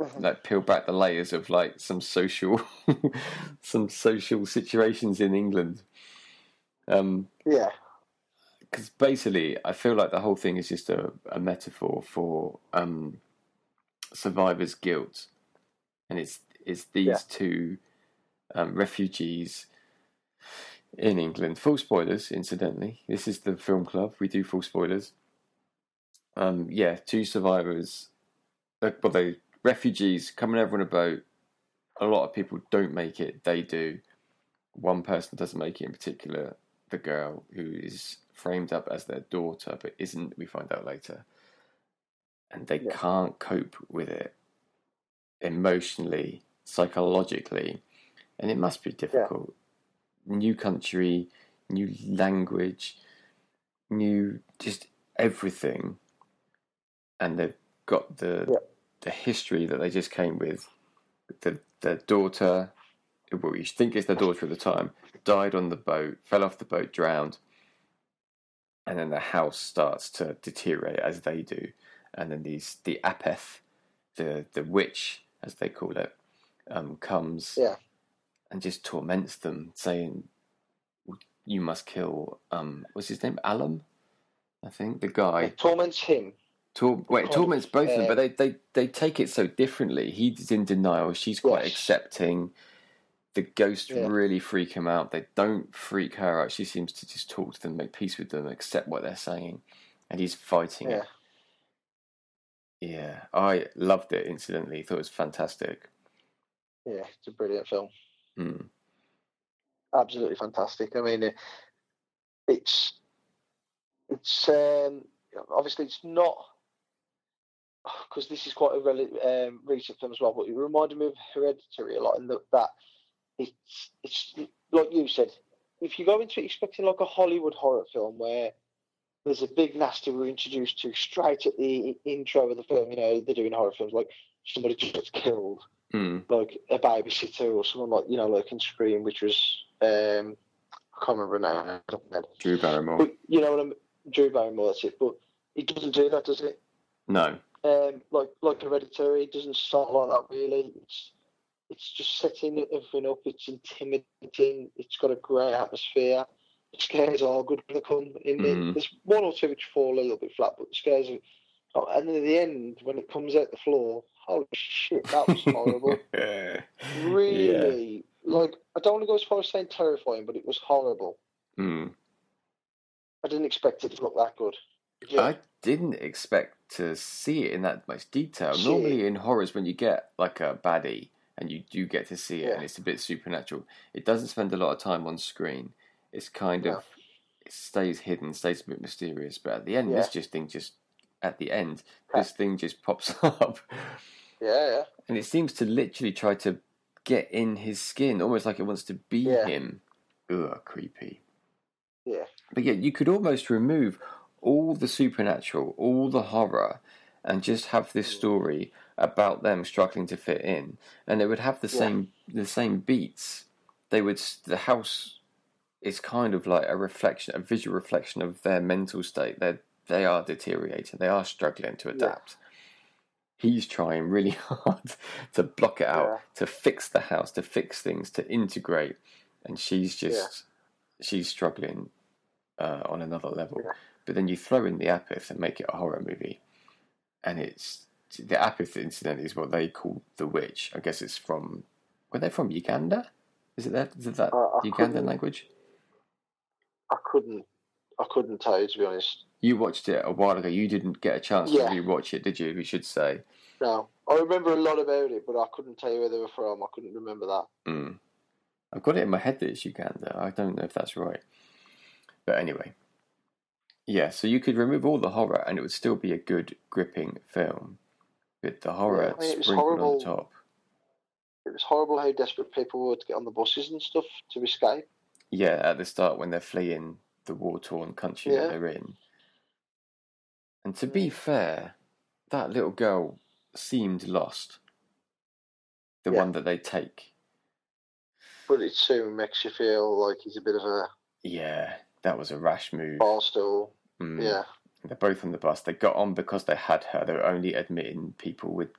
Mhm. like peel back the layers of like some social [LAUGHS] some social situations in England. Um, Yeah. because basically, I feel like the whole thing is just a, a metaphor for um, survivors' guilt, and it's it's these Yeah. two um, refugees in England. Full spoilers, incidentally. This is the film club. We do full spoilers. Um, yeah, two survivors. uh, Well, they refugees coming over on a boat. A lot of people don't make it. They do. One person doesn't make it in particular. The girl who is framed up as their daughter, but isn't. We find out later. And they Yeah. can't cope with it emotionally, psychologically, and it must be difficult. New country, new language, new just everything, and they've got the Yeah. the history that they just came with. The their daughter, well, you think it's their daughter at the time, died on the boat, fell off the boat, drowned, and then the house starts to deteriorate as they do, and then these the apeth, the the witch as they call it, um, comes Yeah. and just torments them, saying, "You must kill." Um, what's his name? Alum, I think the guy. It torments him. Tor- wait, Kind torments both of them, uh, but they, they, they take it so differently. He's in denial. She's quite accepting. The ghosts Yeah. really freak him out. They don't freak her out. She seems to just talk to them, make peace with them, accept what they're saying, and he's fighting Yeah. it. Yeah, I loved it. Incidentally, thought it was fantastic. Yeah, it's a brilliant film. Hmm. absolutely fantastic. I mean, it's it's um, obviously it's not because this is quite a rel- um, recent film as well, but it reminded me of Hereditary a lot in the, that it's it's like you said. If you go into it expecting like a Hollywood horror film where there's a big nasty we're introduced to straight at the intro of the film, you know, they're doing horror films like somebody just gets killed Hmm. like a babysitter or someone like you know like in Scream, which was um, I can't remember name. Drew Barrymore. But you know what I'm Drew Barrymore, that's it. But he doesn't do that, does it? No. Um, like like Hereditary, it doesn't start like that really. It's it's just setting everything up. It's intimidating. It's got a great atmosphere. Scares are good when they come in. Mhm. There's one or two which fall a little bit flat, but the scares are. Oh, and then at the end, when it comes out the floor, holy shit, that was [LAUGHS] horrible. yeah. really, like I don't want to go as far as saying terrifying, but it was horrible. Mm. I didn't expect it to look that good. Yeah, I didn't expect to see it in that much detail. Shit. Normally in horrors, when you get like a baddie and you do get to see it, Yeah. and it's a bit supernatural, it doesn't spend a lot of time on screen. It's kind No. of it stays hidden, stays a bit mysterious. But at the end, this just thing just at the end, this thing just pops [LAUGHS] up, yeah, yeah. and it seems to literally try to get in his skin, almost like it wants to be Yeah. him. Ugh, creepy. Yeah. But yet, you could almost remove all the supernatural, all the horror, and just have this mm. story about them struggling to fit in, and it would have the Yeah. same the same beats. They would the house is kind of like a reflection, a visual reflection of their mental state. They they are deteriorating. They are struggling to Yeah. adapt. He's trying really [LAUGHS] hard to block it out, Yeah. to fix the house, to fix things, to integrate, and she's just she's struggling uh, on another level. Yeah. But then you throw in the Apeth and make it a horror movie, and it's the Apeth incident is what they call the witch. I guess it's from were they from Uganda? Is it that? Is it that Uh, Ugandan language? I couldn't, I couldn't tell you to be honest. You watched it a while ago. You didn't get a chance Yeah. to rewatch it, did you? We should say. No, I remember a lot about it, but I couldn't tell you where they were from. I couldn't remember that. Mm. I've got it in my head that it's Uganda. I don't know if that's right. But anyway. Yeah, so you could remove all the horror and it would still be a good, gripping film. With the horror Yeah, I mean, it was sprinkled on the top. It was horrible how desperate people were to get on the buses and stuff to escape. Yeah, at the start when they're fleeing the war torn country Yeah. that they're in. And to be fair, that little girl seemed lost. The Yeah. one that they take. But it soon makes you feel like he's a bit of a Yeah, that was a rash move. barstool. Mm. Yeah, They're both on the bus. They got on because they had her. They were only admitting people with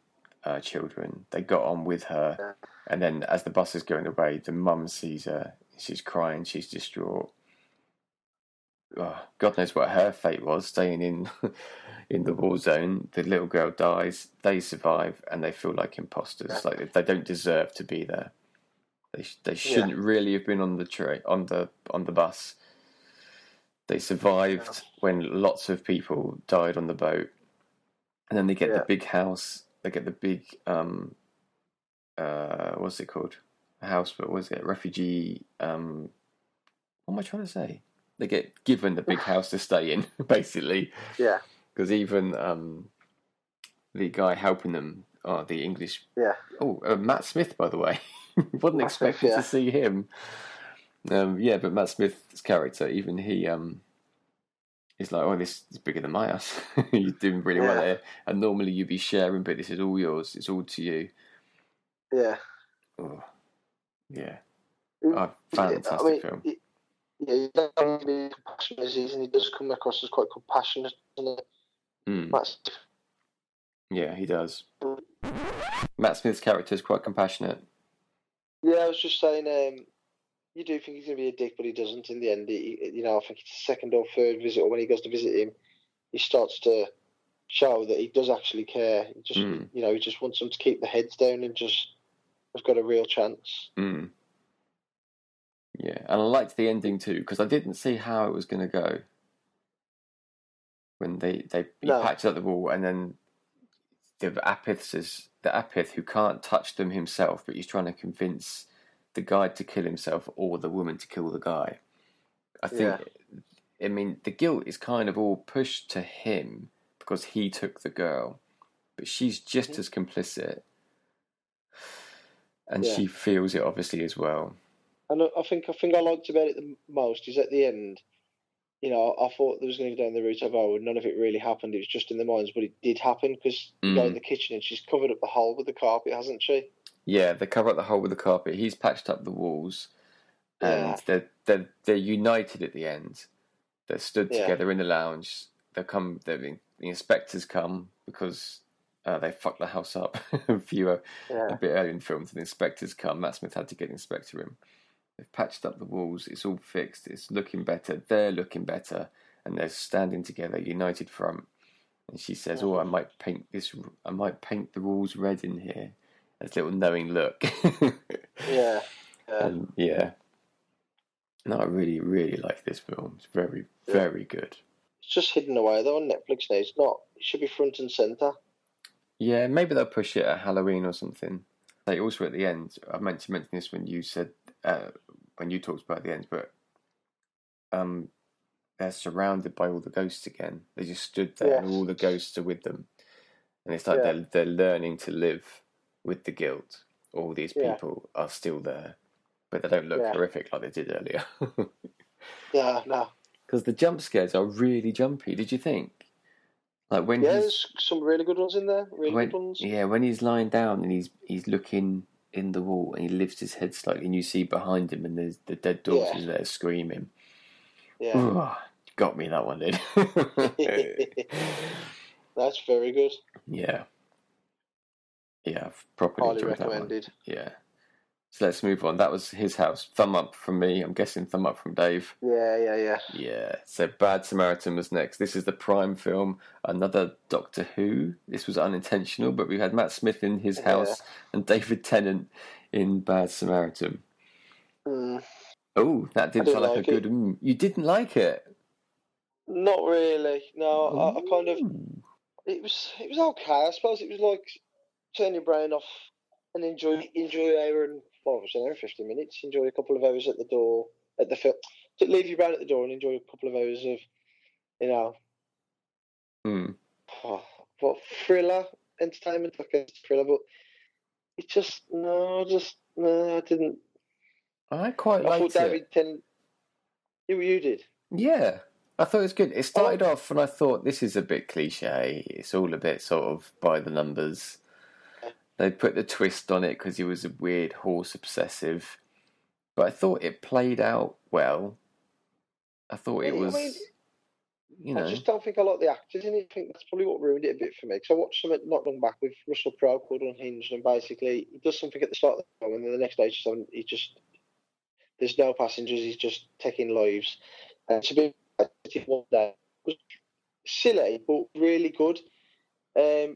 uh, children. They got on with her. Yeah. And then as the bus is going away, the mum sees her. She's crying. She's distraught. Oh, God knows what her fate was, staying in [LAUGHS] in the war zone. The little girl dies. They survive, and they feel like imposters. Yeah. Like they don't deserve to be there. They they shouldn't really have been on the train on the on the bus. They survived when lots of people died on the boat, and then they get Yeah. the big house. They get the big um, uh, what's it called? House, but was it refugee? Um, what am I trying to say? They get given the big [LAUGHS] house to stay in, [LAUGHS] basically, yeah, because even um, the guy helping them, oh, the English yeah. Oh, uh, Matt Smith, by the way. [LAUGHS] Wasn't expecting yeah. to see him. Um, yeah, but Matt Smith's character, even he, um, is like, oh, this is bigger than my house. You're doing really well Yeah. here. And normally you'd be sharing, but this is all yours. It's all to you. Yeah. Oh, yeah. Oh, fantastic I mean, film. it- yeah, he doesn't be compassionate, as he and he does come across as quite compassionate. Mm, That's yeah, he does. [LAUGHS] Matt Smith's character is quite compassionate. Yeah, I was just saying, um, you do think he's going to be a dick, but he doesn't in the end. He, you know, I think it's the second or third visit, or when he goes to visit him, he starts to show that he does actually care. He just, Mm. you know, he just wants them to keep their heads down and just have got a real chance. Mm. Yeah, and I liked the ending too because I didn't see how it was going to go. When they they he No. patches up the wall, and then the Apeth says the Apeth who can't touch them himself, but he's trying to convince the guy to kill himself or the woman to kill the guy. I think. Yeah. I mean, the guilt is kind of all pushed to him because he took the girl, but she's just Mhm. as complicit, and Yeah. she feels it obviously as well. And I think I think I liked about it the most is at the end. You know, I thought there was going to go down the route of oh, none of it really happened. It was just in the minds, but it did happen because you go Mm. in the kitchen and she's covered up the hole with the carpet, hasn't she? Yeah, they cover up the hole with the carpet. He's patched up the walls, and Yeah. they're they're they're united at the end. They're stood Yeah. together in the lounge. They come. The inspectors come because uh, they fucked the house up [LAUGHS] a few a bit early in the film. So the inspectors come. Matt Smith had to get the inspector in. They've patched up the walls. It's all fixed. It's looking better. They're looking better, and they're standing together, united front. And she says, "Oh, I might paint this. I might paint the walls red in here." This little knowing look. [LAUGHS] Yeah. Yeah. And yeah. No, I really, really like this film. It's very, Yeah. very good. It's just hidden away though on Netflix now. It's not. It should be front and center. Yeah, maybe they'll push it at Halloween or something. Like also at the end, I meant to mention this when you said uh, when you talked about the end, but um, they're surrounded by all the ghosts again. They just stood there, and all the ghosts are with them, and it's like Yeah. they're they're learning to live with the guilt. All these Yeah. people are still there, but they don't look Yeah. horrific like they did earlier. [LAUGHS] Yeah. No. Because the jump scares are really jumpy. Did you think? Like when Yeah. There's some really good ones in there. Really when, good ones. yeah, when he's lying down and he's he's looking in the wall and he lifts his head slightly and you see behind him and there's the dead daughter's there screaming. Yeah. Ooh, got me that one, did. [LAUGHS] That's very good. [LAUGHS] yeah. Yeah, I've properly Highly enjoyed that one. recommended. Yeah. So let's move on. That was his house. Thumb up from me. I'm guessing thumb up from Dave. Yeah. Yeah. Yeah. Yeah. So Bad Samaritan was next. This is the prime film. Another Doctor Who. This was unintentional, but we had Matt Smith in his Yeah. house and David Tennant in Bad Samaritan. Mm, Oh, that didn't sound didn't like a like good. Mm. You didn't like it. not really. No. I, I kind of. It was. It was okay. I suppose it was like turn your brain off and enjoy enjoy and well, it was hour and fifty minutes. Enjoy a couple of hours at the door at the film. Leave your brain at the door and enjoy a couple of hours of, you know, Mm. oh, what thriller entertainment like a thriller, but it just no, just no, I didn't. I quite I thought liked it. David Tennant. You you did. Yeah, I thought it was good. It started off, and I thought this is a bit cliche. It's all a bit sort of by the numbers. They put the twist on it because he was a weird horse obsessive, but I thought it played out well. I thought it I was, mean, you know, I just don't think I like the actors in it. I think that's probably what ruined it a bit for me. Because I watched something not long back with Russell Crowe called Unhinged, and basically he does something at the start of the film, and then the next day he just there's no passengers. He's just taking lives. And to be one day was silly, but really good. Um,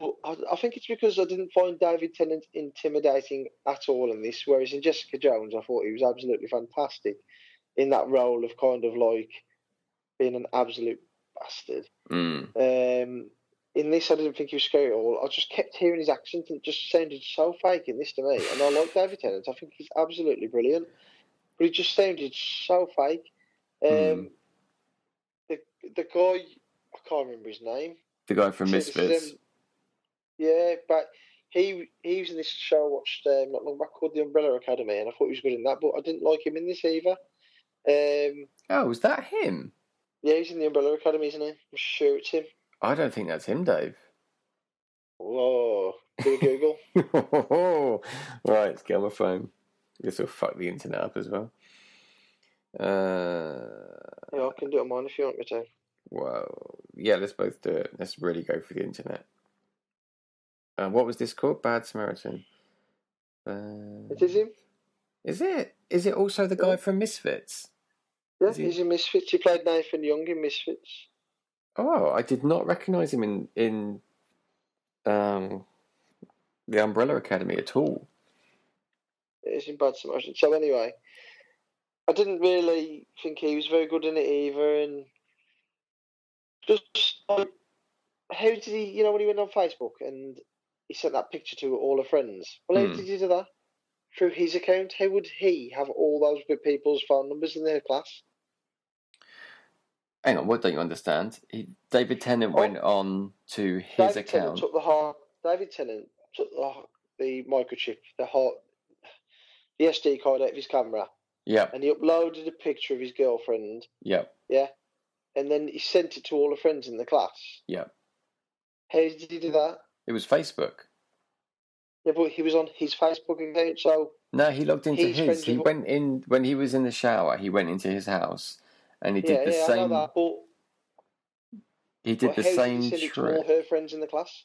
I, I think it's because I didn't find David Tennant intimidating at all in this, whereas in Jessica Jones, I thought he was absolutely fantastic in that role of kind of like being an absolute bastard. mm, Um, in this, I didn't think he was scary at all. I just kept hearing his accent and it just sounded so fake in this to me. And I like David Tennant. I think he's absolutely brilliant, but he just sounded so fake. Um, Mm. The the guy, I can't remember his name. the guy from Misfits. Yeah, but he he was in this show I watched um, not long back called The Umbrella Academy, and I thought he was good in that, but I didn't like him in this either. Um, oh, was that him? yeah, he's in The Umbrella Academy, isn't he? I'm sure it's him. I don't think that's him, Dave. Whoa, do Google. [LAUGHS] [LAUGHS] right, let's get on my phone. This will fuck the internet up as well. Uh, yeah, I can do it on mine if you want me to. well, yeah, let's both do it. Let's really go for the internet. Uh, what was this called? Bad Samaritan. Uh, It is him. Is it? Is it also the guy Yeah. from Misfits? Yeah, he- he's in Misfits. He played Nathan Young in Misfits. Oh, I did not recognise him in in um, the Umbrella Academy at all. It's in Bad Samaritan. So anyway, I didn't really think he was very good in it either, and just like, how did he? You know, when he went on Facebook and he sent that picture to all her friends. Well, how Hmm. did he do that? Through his account. How would he have all those people's phone numbers in their class? Hang on, what don't you understand? He, David Tennant Oh. went on to his David Tennant account. took the hard. David Tennant took the, the microchip, the hard, the SD card out of his camera, Yeah. and he uploaded a picture of his girlfriend. Yeah. Yeah, and then he sent it to all the friends in the class. Yeah. How did he do that? It was Facebook. Yeah, but he was on his Facebook account, so No, he logged into He's his. He went in when he was in the shower. He went into his house, and he did yeah, the yeah, same. that. But, He did the same did he send to all trick her friends in the class?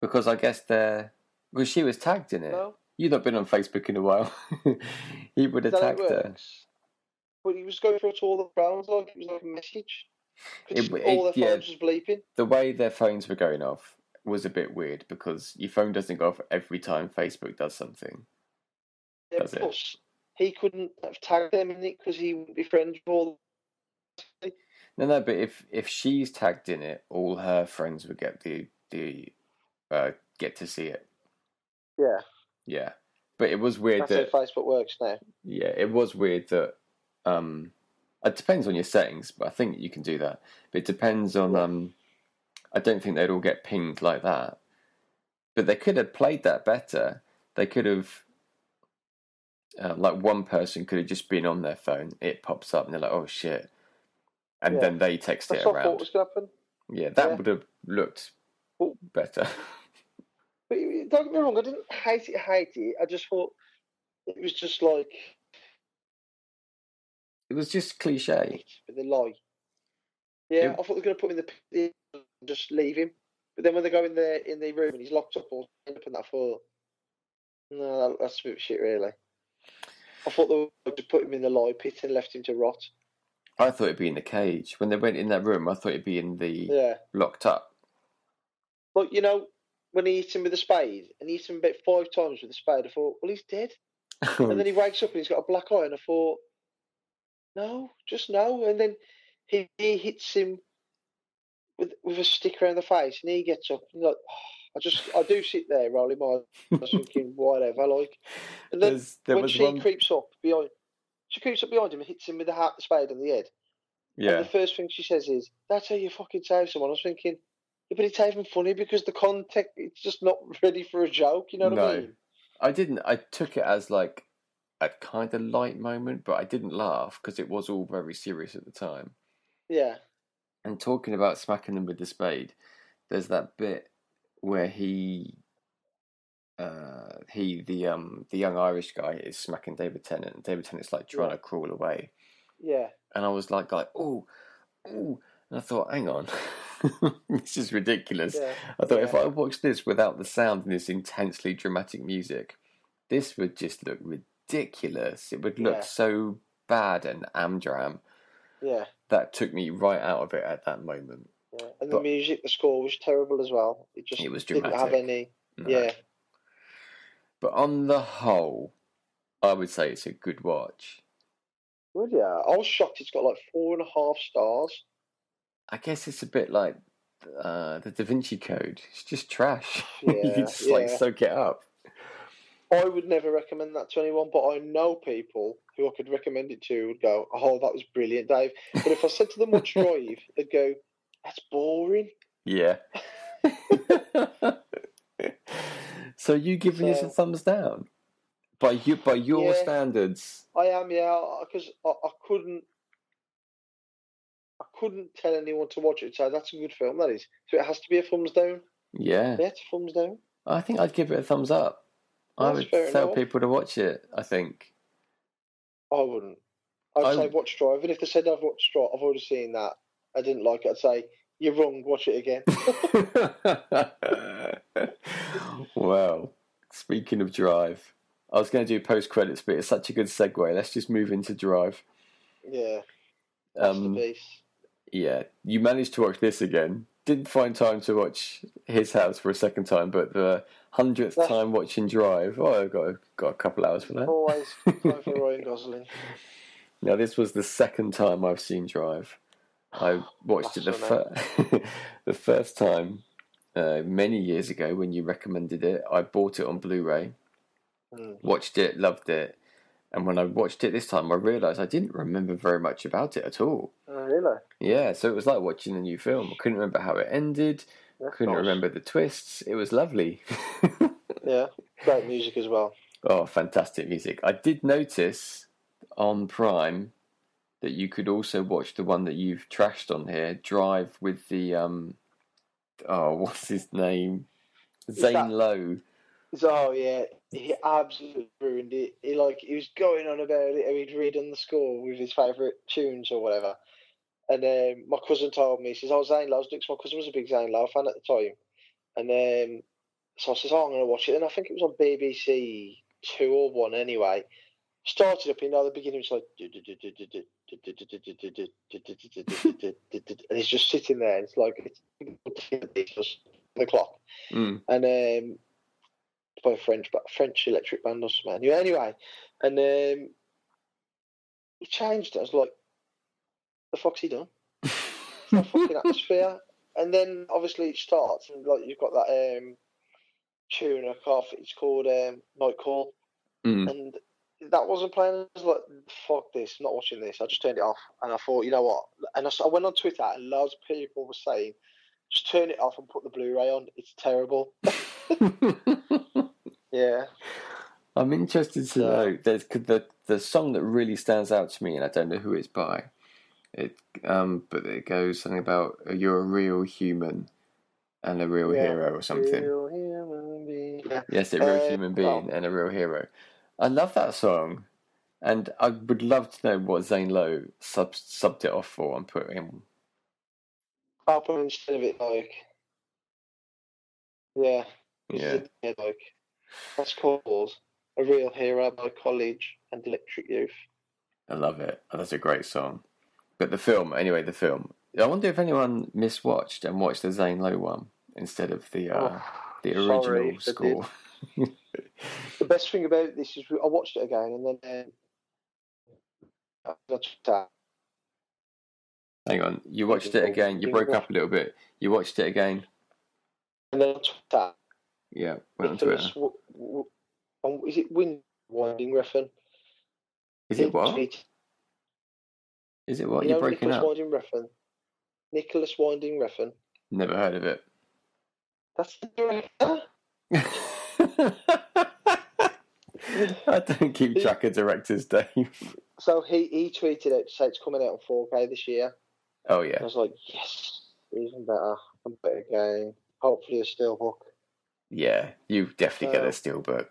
because I guess they're. Well, she was tagged in it. No, You've not been on Facebook in a while. [LAUGHS] he would have that how it tagged her. But he was going through to all the rounds like it was like a message. It- all it- their yeah. phones was bleeping. The way their phones were going off was a bit weird because your phone doesn't go off every time Facebook does something. Yeah, That's it. he couldn't have tagged them in it because he wouldn't be friends with all. No, no, but if if she's tagged in it, all her friends would get the the uh, get to see it. Yeah, Yeah, but it was weird that's that how Facebook works now. yeah, it was weird that um, it depends on your settings, but I think you can do that. But it depends on Yeah. um, I don't think they'd all get pinged like that. But they could have played that better. They could have. Uh, like one person could have just been on their phone. It pops up, and they're like, "Oh shit!" and Yeah. then they text That's it what around. was going to happen. Yeah, that Yeah. would have looked Well- better. [LAUGHS] But don't get me wrong, I didn't hate it, hate it. I just thought it was just like it was just cliche. But the lie. Yeah, It- I thought they were going to put him in the just leave him. But then when they go in the in the room and he's locked up or up and that, thought, no, that- that's a bit of shit, really. I thought they would just put him in the lie pit and left him to rot. I thought it'd be in the cage when they went in that room. I thought it'd be in the Yeah, locked up. but you know when he hits him with a spade and he hits him about five times with a spade, I thought, well, he's dead. [LAUGHS] And then he wakes up and he's got a black eye, and I thought, no, just no. And then he, he hits him with with a stick around the face, and he gets up and like, I just I do sit there rolling my [LAUGHS] eyes, thinking whatever, like. And then there when she one. creeps up behind, she creeps up behind him and hits him with the hat, the spade on the head. yeah, And the first thing she says is, "That's how you fucking save someone." I was thinking. Yeah, but it's even funny because the context, it's just not [LAUGHS] ready for a joke, you know what I No. mean? I didn't. I took it as like a kind of light moment, but I didn't laugh because it was all very serious at the time. Yeah. And talking about smacking them with the spade, there's that bit where he, uh, he the um the young Irish guy is smacking David Tennant, and David Tennant's like trying Yeah. to crawl away, Yeah. and I was like, like, oh, oh, and I thought, hang on, [LAUGHS] this is ridiculous. Yeah. I thought if I watched this without the sound and this intensely dramatic music, this would just look ridiculous. It would look Yeah. so bad and amdram. Yeah. That took me right out of it at that moment. Yeah. And the music, the score was terrible as well. It just It was didn't have any. No. Yeah. But on the whole, I would say it's a good watch. Good, yeah. I was shocked it's got like four and a half stars. I guess it's a bit like uh, the Da Vinci Code. It's just trash. [LAUGHS] you Yeah, can just like soak it up. I would never recommend that to anyone, but I know people who I could recommend it to would go, Oh, that was brilliant, Dave. But if I said to them what's drive, [LAUGHS] they'd go, That's boring. Yeah. [LAUGHS] so you giving this a thumbs down by you by your Yeah. standards? I am, yeah, because I, I couldn't I couldn't tell anyone to watch it So that's a good film, that is. So it has to be a thumbs down. Yeah, Yeah, it's a thumbs down. I think I'd give it a thumbs up. I would fair tell enough. people to watch it. I think. I wouldn't. I'd I say watch Drive, and if they said I've watched Drive, I've already seen that. I didn't like it. I'd say you're wrong. Watch it again. [LAUGHS] well, speaking of Drive, I was going to do post credits, but it's such a good segue. Let's just move into Drive. yeah, that's Um, yeah, you managed to watch this again. Didn't find time to watch his house for a second time, but the hundredth That's- time watching Drive, oh, I've got a, got a couple hours for that. Always [LAUGHS] for Ryan Gosling. Now, this was the second time I've seen Drive. I watched it the, fir- [LAUGHS] the first time uh, many years ago when you recommended it. I bought it on Blu-ray, Mm. watched it, loved it, and when I watched it this time, I realised I didn't remember very much about it at all. Oh, really? Yeah, so it was like watching a new film. I couldn't remember how it ended. That's Couldn't nice. remember the twists. It was lovely. [LAUGHS] Yeah, great music as well. oh, fantastic music. I did notice on Prime that you could also watch the one that you've trashed on here, Drive with the um oh, [LAUGHS] what's his name? Zane that- Lowe. Oh yeah, he absolutely ruined it. He like he was going on about it. He'd redone the score with his favourite tunes or whatever. And um, my cousin told me, he says, "Oh, Zane Lowe's because my cousin was a big Zane Lowe fan at the time." And um, so I says, "Oh, I'm going to watch it." And I think it was on BBC Two or One anyway. Started up, you know, the beginning was like, [LAUGHS] and he's just sitting there. It's like it's just the clock, Mm. and um, by a French, but French electric band or something. Yeah, anyway, and um, he changed it. I was like, "The fuck's he done?" [LAUGHS] Fucking atmosphere. And then obviously it starts, and like you've got that um, tune I can't. It's called um, Night Call, Mm. and that wasn't playing. I was like, "Fuck this! I'm not watching this." I just turned it off, and I thought, you know what? And I went on Twitter, and loads of people were saying, "Just turn it off and put the Blu-ray on. It's terrible." [LAUGHS] [LAUGHS] Yeah. I'm interested to know. There's the the song that really stands out to me, and I don't know who it's by. It um, but it goes something about uh, you're a real human and a real Yeah. hero or something. Real human being. Yeah. Yes, a real Uh, human being well- and a real hero. I love that song, and I would love to know what Zane Lowe sub subbed it off for and put him. I'll put instead of it like, yeah, this Yeah, is a- yeah, like that's called a real hero by College and Electric Youth. I love it. Oh, that's a great song. But the film, anyway, the film. I wonder if anyone miswatched and watched the Zane Lowe one instead of the uh, Oh, the original I score. The best thing about this is I watched it again and then um. Hang on, you watched it again. You broke up a little bit. You watched it again. And then. Yeah, went on Twitter. W- w- um, is it Wind Winding Refn? Is it what? tweeted- Is it what? You You're know breaking Nicolas up. Winding Refn. Nicolas Winding Refn. Never heard of it. That's the director. [LAUGHS] I don't keep track of directors, Dave. So he, he tweeted it, to say it's coming out on 4K this year. Oh yeah. I was like, yes, even better, a better game. Hopefully a steelbook. Yeah. You definitely get Uh, a steelbook.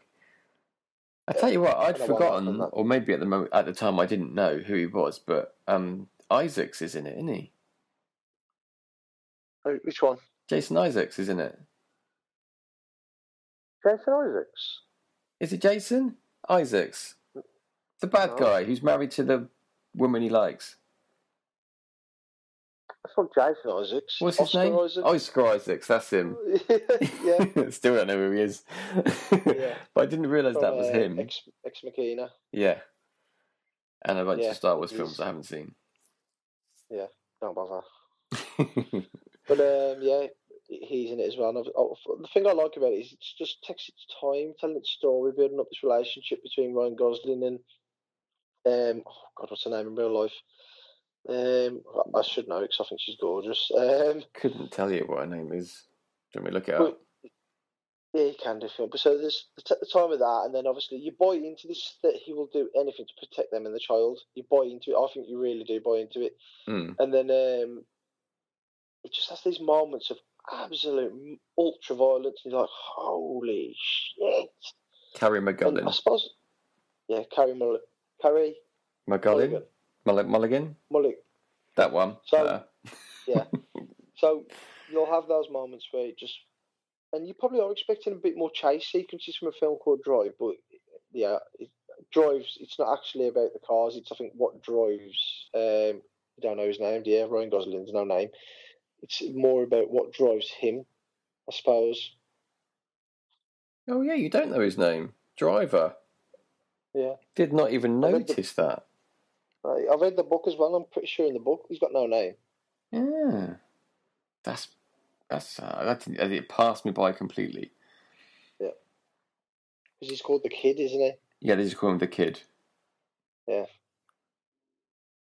I tell you what, I'd I don't know why I've forgotten, or maybe at the moment, at the time, I didn't know who he was. But um, Isaacs is in it, isn't he? Oh, which one? Jason Isaacs is in it. Jason Isaacs. Is it Jason Isaacs? The bad No. guy who's married to the woman he likes. That's not Jason Isaacs. What's his Oscar name? Isaacs. Oscar Isaacs. That's him. [LAUGHS] yeah. [LAUGHS] Still don't know who he is. Yeah. [LAUGHS] but I didn't realise that was uh, him. Ex, Ex Machina. Yeah. And a bunch Yeah, of Star Wars films I haven't seen. Yeah. Don't bother. But um, yeah, he's in it as well. And I've, oh, the thing I like about it is it just takes its time telling its story, building up this relationship between Ryan Gosling and um, oh God, what's her name in real life? Um, I should know because I think she's gorgeous. Um, Couldn't tell you what her name is. Do you me look it up? yeah, he can do film. But so there's the, t- the time of that, and then obviously you buy into this that he will do anything to protect them and the child. You buy into it. I think you really do buy into it. Hmm. And then um, it just has these moments of absolute ultra violence. You're like, holy shit. Carrie And I suppose, yeah, Carrie Mulligan. Carrie McGullen? Mulligan? Mulligan? That one. So- Uh, [LAUGHS] So you'll have those moments where it just, and you probably are expecting a bit more chase sequences from a film called Drive, but yeah, it drives. It's not actually about the cars. It's I think what drives. Um, I don't know his name. do you? Ryan Gosling's no name. It's more about what drives him, I suppose. oh, yeah, you don't know his name. Driver. Yeah. Did not even read the- notice that. I- I've read the book as well. I'm pretty sure in the book he's got no name. Yeah. That's. That's. Uh, that, it passed me by completely. Yeah, because he's called the kid, isn't he? Yeah, they just call him the kid.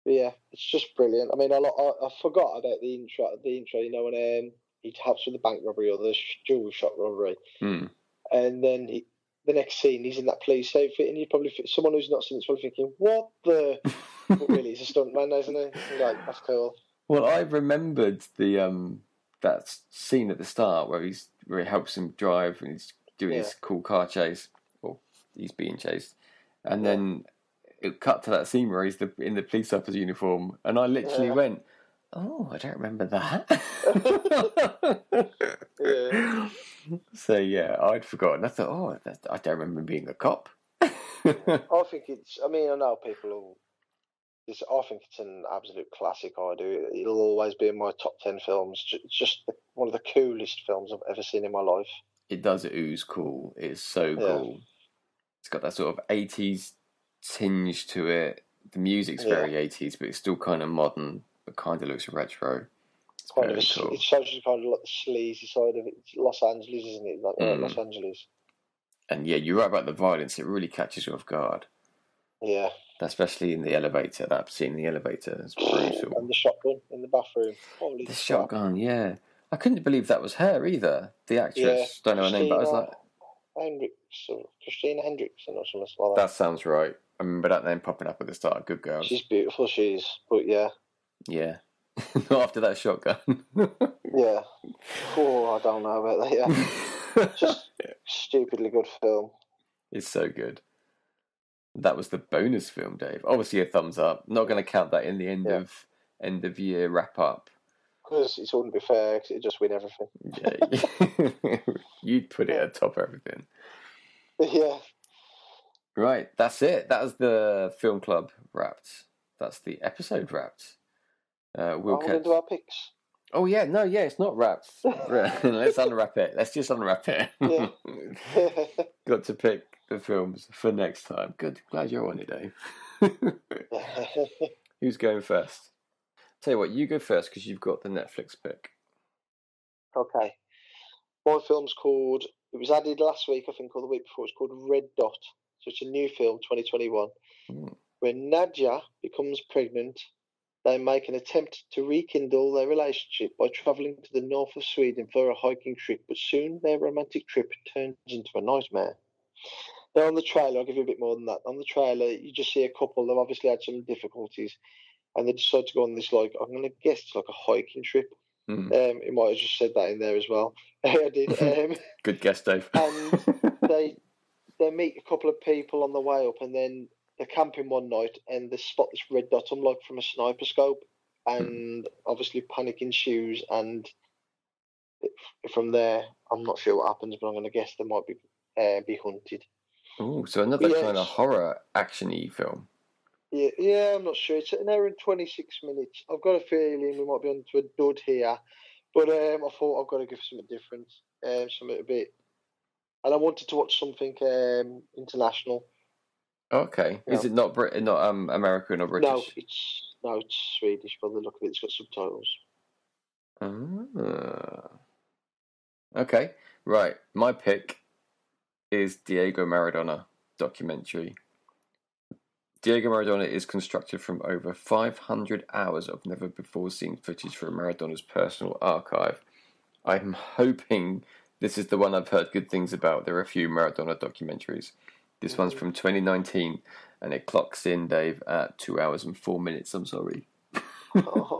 But yeah, it's just brilliant. I mean, I, I, I forgot about the intro. The intro, you know, when um, he helps with the bank robbery or the jewel shop robbery, Hmm. and then he, the next scene he's in that police outfit, and you probably someone who's not seen it's probably thinking, "What the?" [LAUGHS] but really, he's a stuntman, isn't he? Like, that's cool. Well, I remembered the um that scene at the start where he's where he helps him drive and he's doing Yeah. his cool car chase, or he's being chased, and then it cut to that scene where he's the, in the police officer uniform, and I literally Yeah. went, "Oh, I don't remember that." [LAUGHS] So yeah, I'd forgotten. I thought, "Oh, that, I don't remember being a cop." [LAUGHS] I think it's. I mean, I know people. Will, it's, I think it's an absolute classic. I do. It'll always be in my top ten films. It's just the, one of the coolest films I've ever seen in my life. it does ooze cool. It's so Yeah. cool. It's got that sort of eighties tinge to it. The music's very eighties, but it's still kind of modern, but kind of looks retro. It's Kind of. A, cool. It shows you kind of like the sleazy side of it. It's Los Angeles, isn't it? Like, Mm. Los Angeles. And yeah, you're right about the violence. It really catches you off guard, Yeah. especially in the elevator. That scene in the elevator is [SIGHS] brutal. And the shotgun in the bathroom. Holy The crap. shotgun, yeah. I couldn't believe that was her either. The actress, don't know her name, but I was like, Hendricks, or Christina Hendrickson or something like that that. sounds right. I remember that name popping up at the start. Good girl. She's beautiful, she is. But yeah, Yeah. [LAUGHS] Not after that shotgun. [LAUGHS] yeah. Oh, I don't know about that. Yeah, [LAUGHS] just stupidly good film. it's so good. That was the bonus film, Dave. Obviously, a thumbs up. Not going to count that in the end Yeah. of end of year wrap up. Because it wouldn't be fair, 'cause it'd just win everything. Yeah, you'd put it atop everything. yeah, Right, that's it. That was the film club wrapped. That's the episode wrapped. Uh, we'll catch. going to do our picks. Oh yeah, no, yeah, it's not wrapped. [LAUGHS] [LAUGHS] Let's unwrap it. Let's just unwrap it. Yeah. [LAUGHS] Got to pick the films for next time. Good, glad you're on it, Dave. Who's going first? Tell you what, you go first because you've got the Netflix pick. okay. My film's called, it was added last week, I think, or the week before. It's called Red Dot. So it's a new film, 2021. Mm. When Nadja becomes pregnant, they make an attempt to rekindle their relationship by travelling to the north of Sweden for a hiking trip, but soon their romantic trip turns into a nightmare. Now, on the trailer, I'll give you a bit more than that. On the trailer, you just see a couple, they've obviously had some difficulties, and they decide to go on this, like, I'm going to guess it's like a hiking trip. Mm. Um, it might have just said that in there as well. [LAUGHS] I did. Um, [LAUGHS] Good guess, Dave. and [LAUGHS] they they meet a couple of people on the way up, and then they're camping one night, and they spot this red dot on like from a sniper scope, and obviously panic ensues, and from there, I'm not sure what happens, but I'm going to guess they might be uh, be hunted. Oh, so another kind of horror actiony film. Yeah, yeah, I'm not sure. It's an hour and 26 minutes. I've got a feeling we might be onto a dud here, but um, I thought I've got to give something different, um, something a bit. And I wanted to watch something um, international. Okay, is it not Brit? Not um American or British? No, it's no, it's Swedish. By the look of it, it's got subtitles. Ah. Okay, right. My pick is Diego Maradona documentary. Diego Maradona is constructed from over 500 hours of never before seen footage from Maradona's personal archive. I'm hoping this is the one I've heard good things about. There are a few Maradona documentaries. This one's from 2019 and it clocks in, Dave, at 2 hours and 4 minutes. I'm sorry. Oh,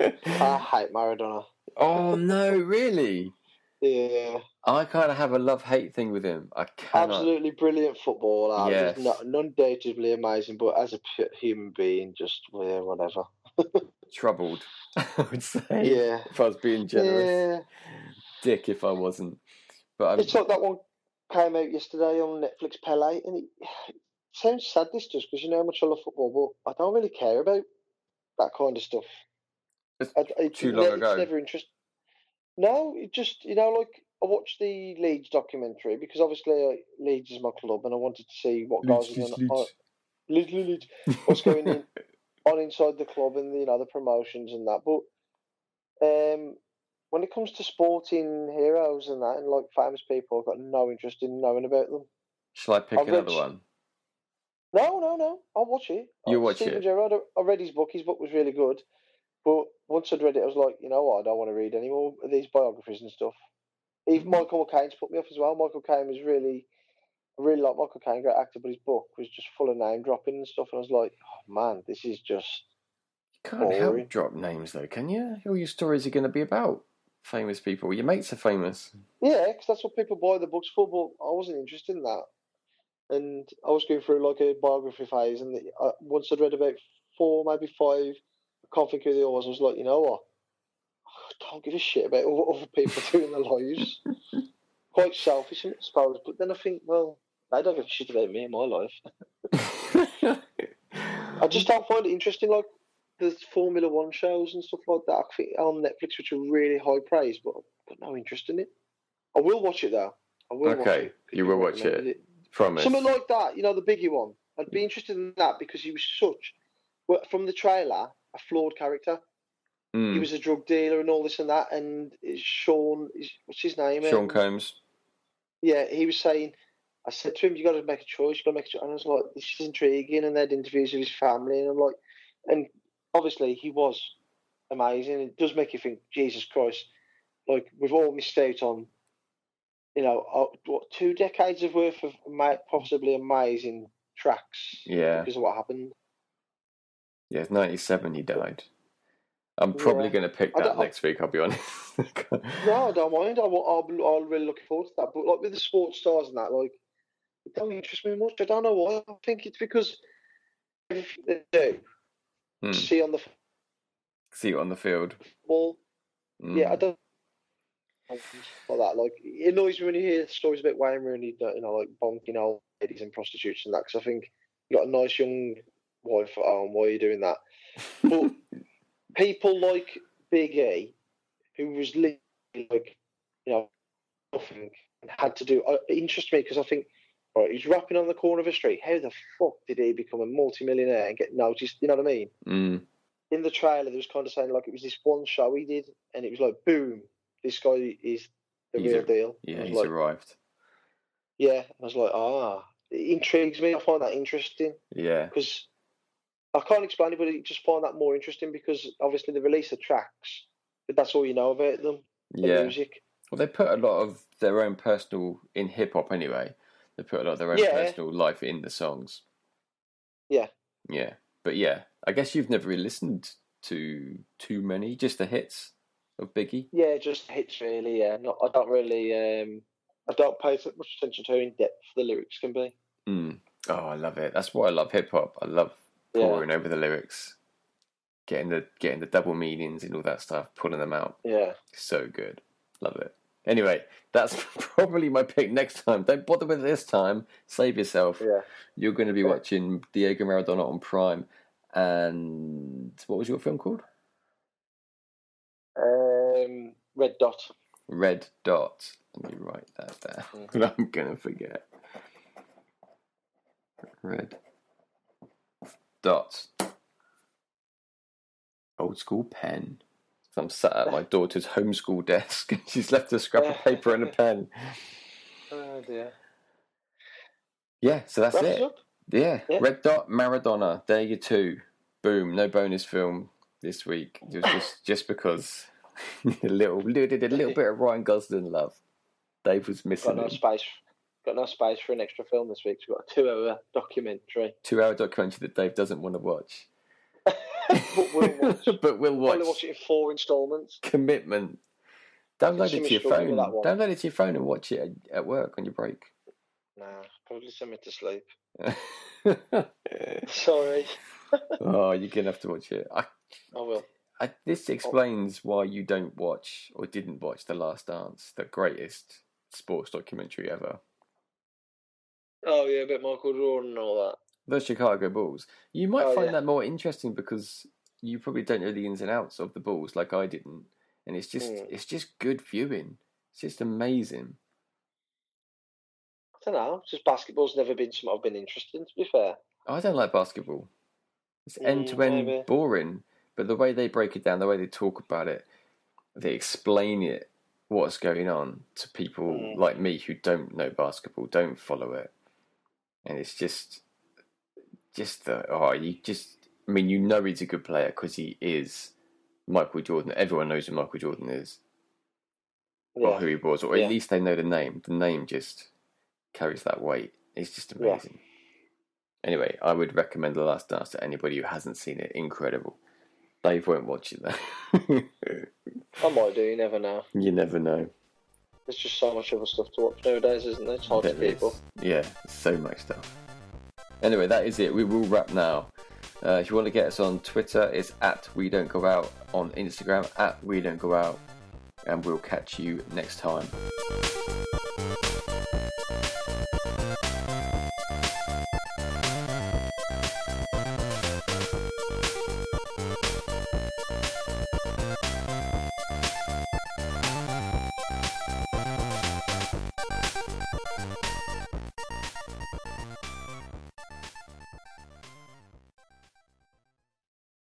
I hate Maradona. oh no, really? Yeah, I kind of have a love hate thing with him. I cannot. absolutely brilliant footballer. Yes. Not, undatably amazing, but as a human being, just yeah, whatever. [LAUGHS] troubled. [LAUGHS] I would say. Yeah. If I was being generous, Yeah, dick if I wasn't. But I'm, it's like that one came out yesterday on Netflix, Pele, and it, it [SIGHS] sounds sad. This does because you know how much I love football, but I don't really care about that kind of stuff. It's I, it's too ne- long it's ago. never interest. No, it just you know, like I watched the Leeds documentary because obviously uh, Leeds is my club, and I wanted to see what goes Leeds, on. Leeds, on- Leeds, Leeds, Leeds. What's going in [LAUGHS] on inside the club and you know the promotions and that. But um, when it comes to sporting heroes and that, and like famous people, I've got no interest in knowing about them. Shall I pick I've read- another one? No, no, no. I'll watch it. You Uh, watch Steven it? Gerrard. I I read his book. His book was really good. But once I'd read it, I was like, you know what? I don't want to read any more of these biographies and stuff. Even Michael Caine's put me off as well. Michael Caine was really, I really like Michael Caine, great actor, but his book was just full of name dropping and stuff. And I was like, oh man, this is just You can't help drop names though, can you? All your stories are going to be about famous people. Your mates are famous. Yeah, because that's what people buy the books for. But I wasn't interested in that, and I was going through like a biography phase, and I, uh, once I'd read about four, maybe five, I can't think who they was. I was like, you know what? I don't give a shit about what other people [LAUGHS] do in their lives. [LAUGHS] Quite selfish, I suppose. But then I think, well, they don't give a shit about me and my life. [LAUGHS] I just don't find it interesting. Like there's Formula One shows and stuff like that. I think on Netflix, which are really high praise, but I've got no interest in it. I will watch it though. I will. watch okay, you will watch recommended it. Promise. Something like that, you know, the biggie one. I'd be interested in that because he was such, from the trailer, a flawed character. He Mm, was a drug dealer and all this and that. And it's Sean, what's his name? Sean Um, Combs. Yeah, he was saying, I said to him, you got to make a choice. You got to make a choice. And I was like, this is intriguing. And they had interviews with his family. And I'm like, and obviously he was amazing. It does make you think, Jesus Christ, like we've all missed out on, you know, uh, what, two decades of worth of possibly amazing tracks Yeah. because of what happened. Yeah, 97 he died. I'm probably Yeah. going to pick that next week, I'll be honest. [LAUGHS] No, I don't mind. I'm, I'm, I'm really looking forward to that. But like with the sports stars and that, like, it don't interest me much. I don't know why. I think it's because everything they do, Hmm. see on the See you on the field. football. Mm. Yeah, I don't like that. Like, it annoys me when you hear stories about Wayne Rooney, you know, like bonking old ladies and prostitutes and that. Because I think you got a nice young wife at home. Why are you doing that? But [LAUGHS] people like Big E, who was literally like, you know, nothing and had to do. Uh, it interests me because I think, right, he's rapping on the corner of a street. How the fuck did he become a multimillionaire and get noticed? You know what I mean? Mm. in the trailer, there was kind of saying like it was this one show he did, and it was like, boom, this guy is the He's real a- deal. Yeah, he's like, arrived. yeah. I was like, ah, it intrigues me. I find that interesting Yeah. because I can't explain it, but I just find that more interesting because obviously they release the tracks, but that's all you know about them, the Yeah. music. Well, they put a lot of their own personal in hip hop anyway. They put a lot of their own Yeah. personal life in the songs. Yeah. Yeah, but yeah, I guess you've never really listened to too many, just the hits of Biggie. Yeah, just hits really. Yeah, not, I don't really. Um, I don't pay so much attention to how in depth the lyrics can be. Mm. Oh, I love it. That's why I love hip hop. I love Yeah. pouring over the lyrics, getting the getting the double meanings and all that stuff, pulling them out. Yeah. So good. Love it. Anyway, that's [LAUGHS] probably my pick next time. Don't bother with it this time. Save yourself. Yeah. You're going to be Yeah. watching Diego Maradona on Prime. And what was your film called? Um, Red Dot. Red Dot. Let me write that down. [LAUGHS] Mhm. I'm going to forget. Red Dot. Old school pen. I'm sat at my [LAUGHS] daughter's homeschool desk. She's left a scrap of paper and a [LAUGHS] pen. Oh dear. Yeah, so that's Wraps it. Yeah. Yeah. Red Dot Maradona. There you two. Boom. No bonus film this week. [LAUGHS] Just just because a little did a little bit of Ryan Gosling love. Dave was missing Got no space. Got no space for an extra film this week. So we've got a two-hour documentary. Two hour documentary that Dave doesn't want to watch. But we'll [LAUGHS] watch. but we'll watch. Probably watch it in four instalments. Commitment. Download it to your phone. with that one. Download it to your phone and watch it at, at work on your break. Nah, probably send me to sleep. [LAUGHS] Sorry, [LAUGHS] oh, you're gonna have to watch it. I, I will. I, this explains why you don't watch or didn't watch The Last Dance, the greatest sports documentary ever. Oh yeah, about Michael Jordan and all that. The Chicago Bulls. You might Oh, find yeah. that more interesting because you probably don't know the ins and outs of the Bulls like I didn't, and it's just Mm. it's just good viewing. It's just amazing. I don't know. Just basketball's never been something I've been interested in. To be fair. I don't like basketball. It's end to end boring, but the way they break it down, the way they talk about it, they explain it, what's going on to people Mm. like me who don't know basketball, don't follow it, and it's just, just the oh, you just, I mean, you know he's a good player because he is Michael Jordan. Everyone knows who Michael Jordan is, or who he was, or Yeah. at least they know the name. The name just carries that weight. It's just Yeah. amazing. Anyway, I would recommend The Last Dance to anybody who hasn't seen it. Incredible. Dave won't watch it though. [LAUGHS] I might do. You never know. you never know. There's just so much other stuff to watch nowadays, isn't there? It's hard to There keep up. Yeah, so much stuff. Anyway, that is it. We will wrap now. Uh, if you want to get us on Twitter, it's at We Don't Go Out. On Instagram, at We Don't Go Out. And we'll catch you next time.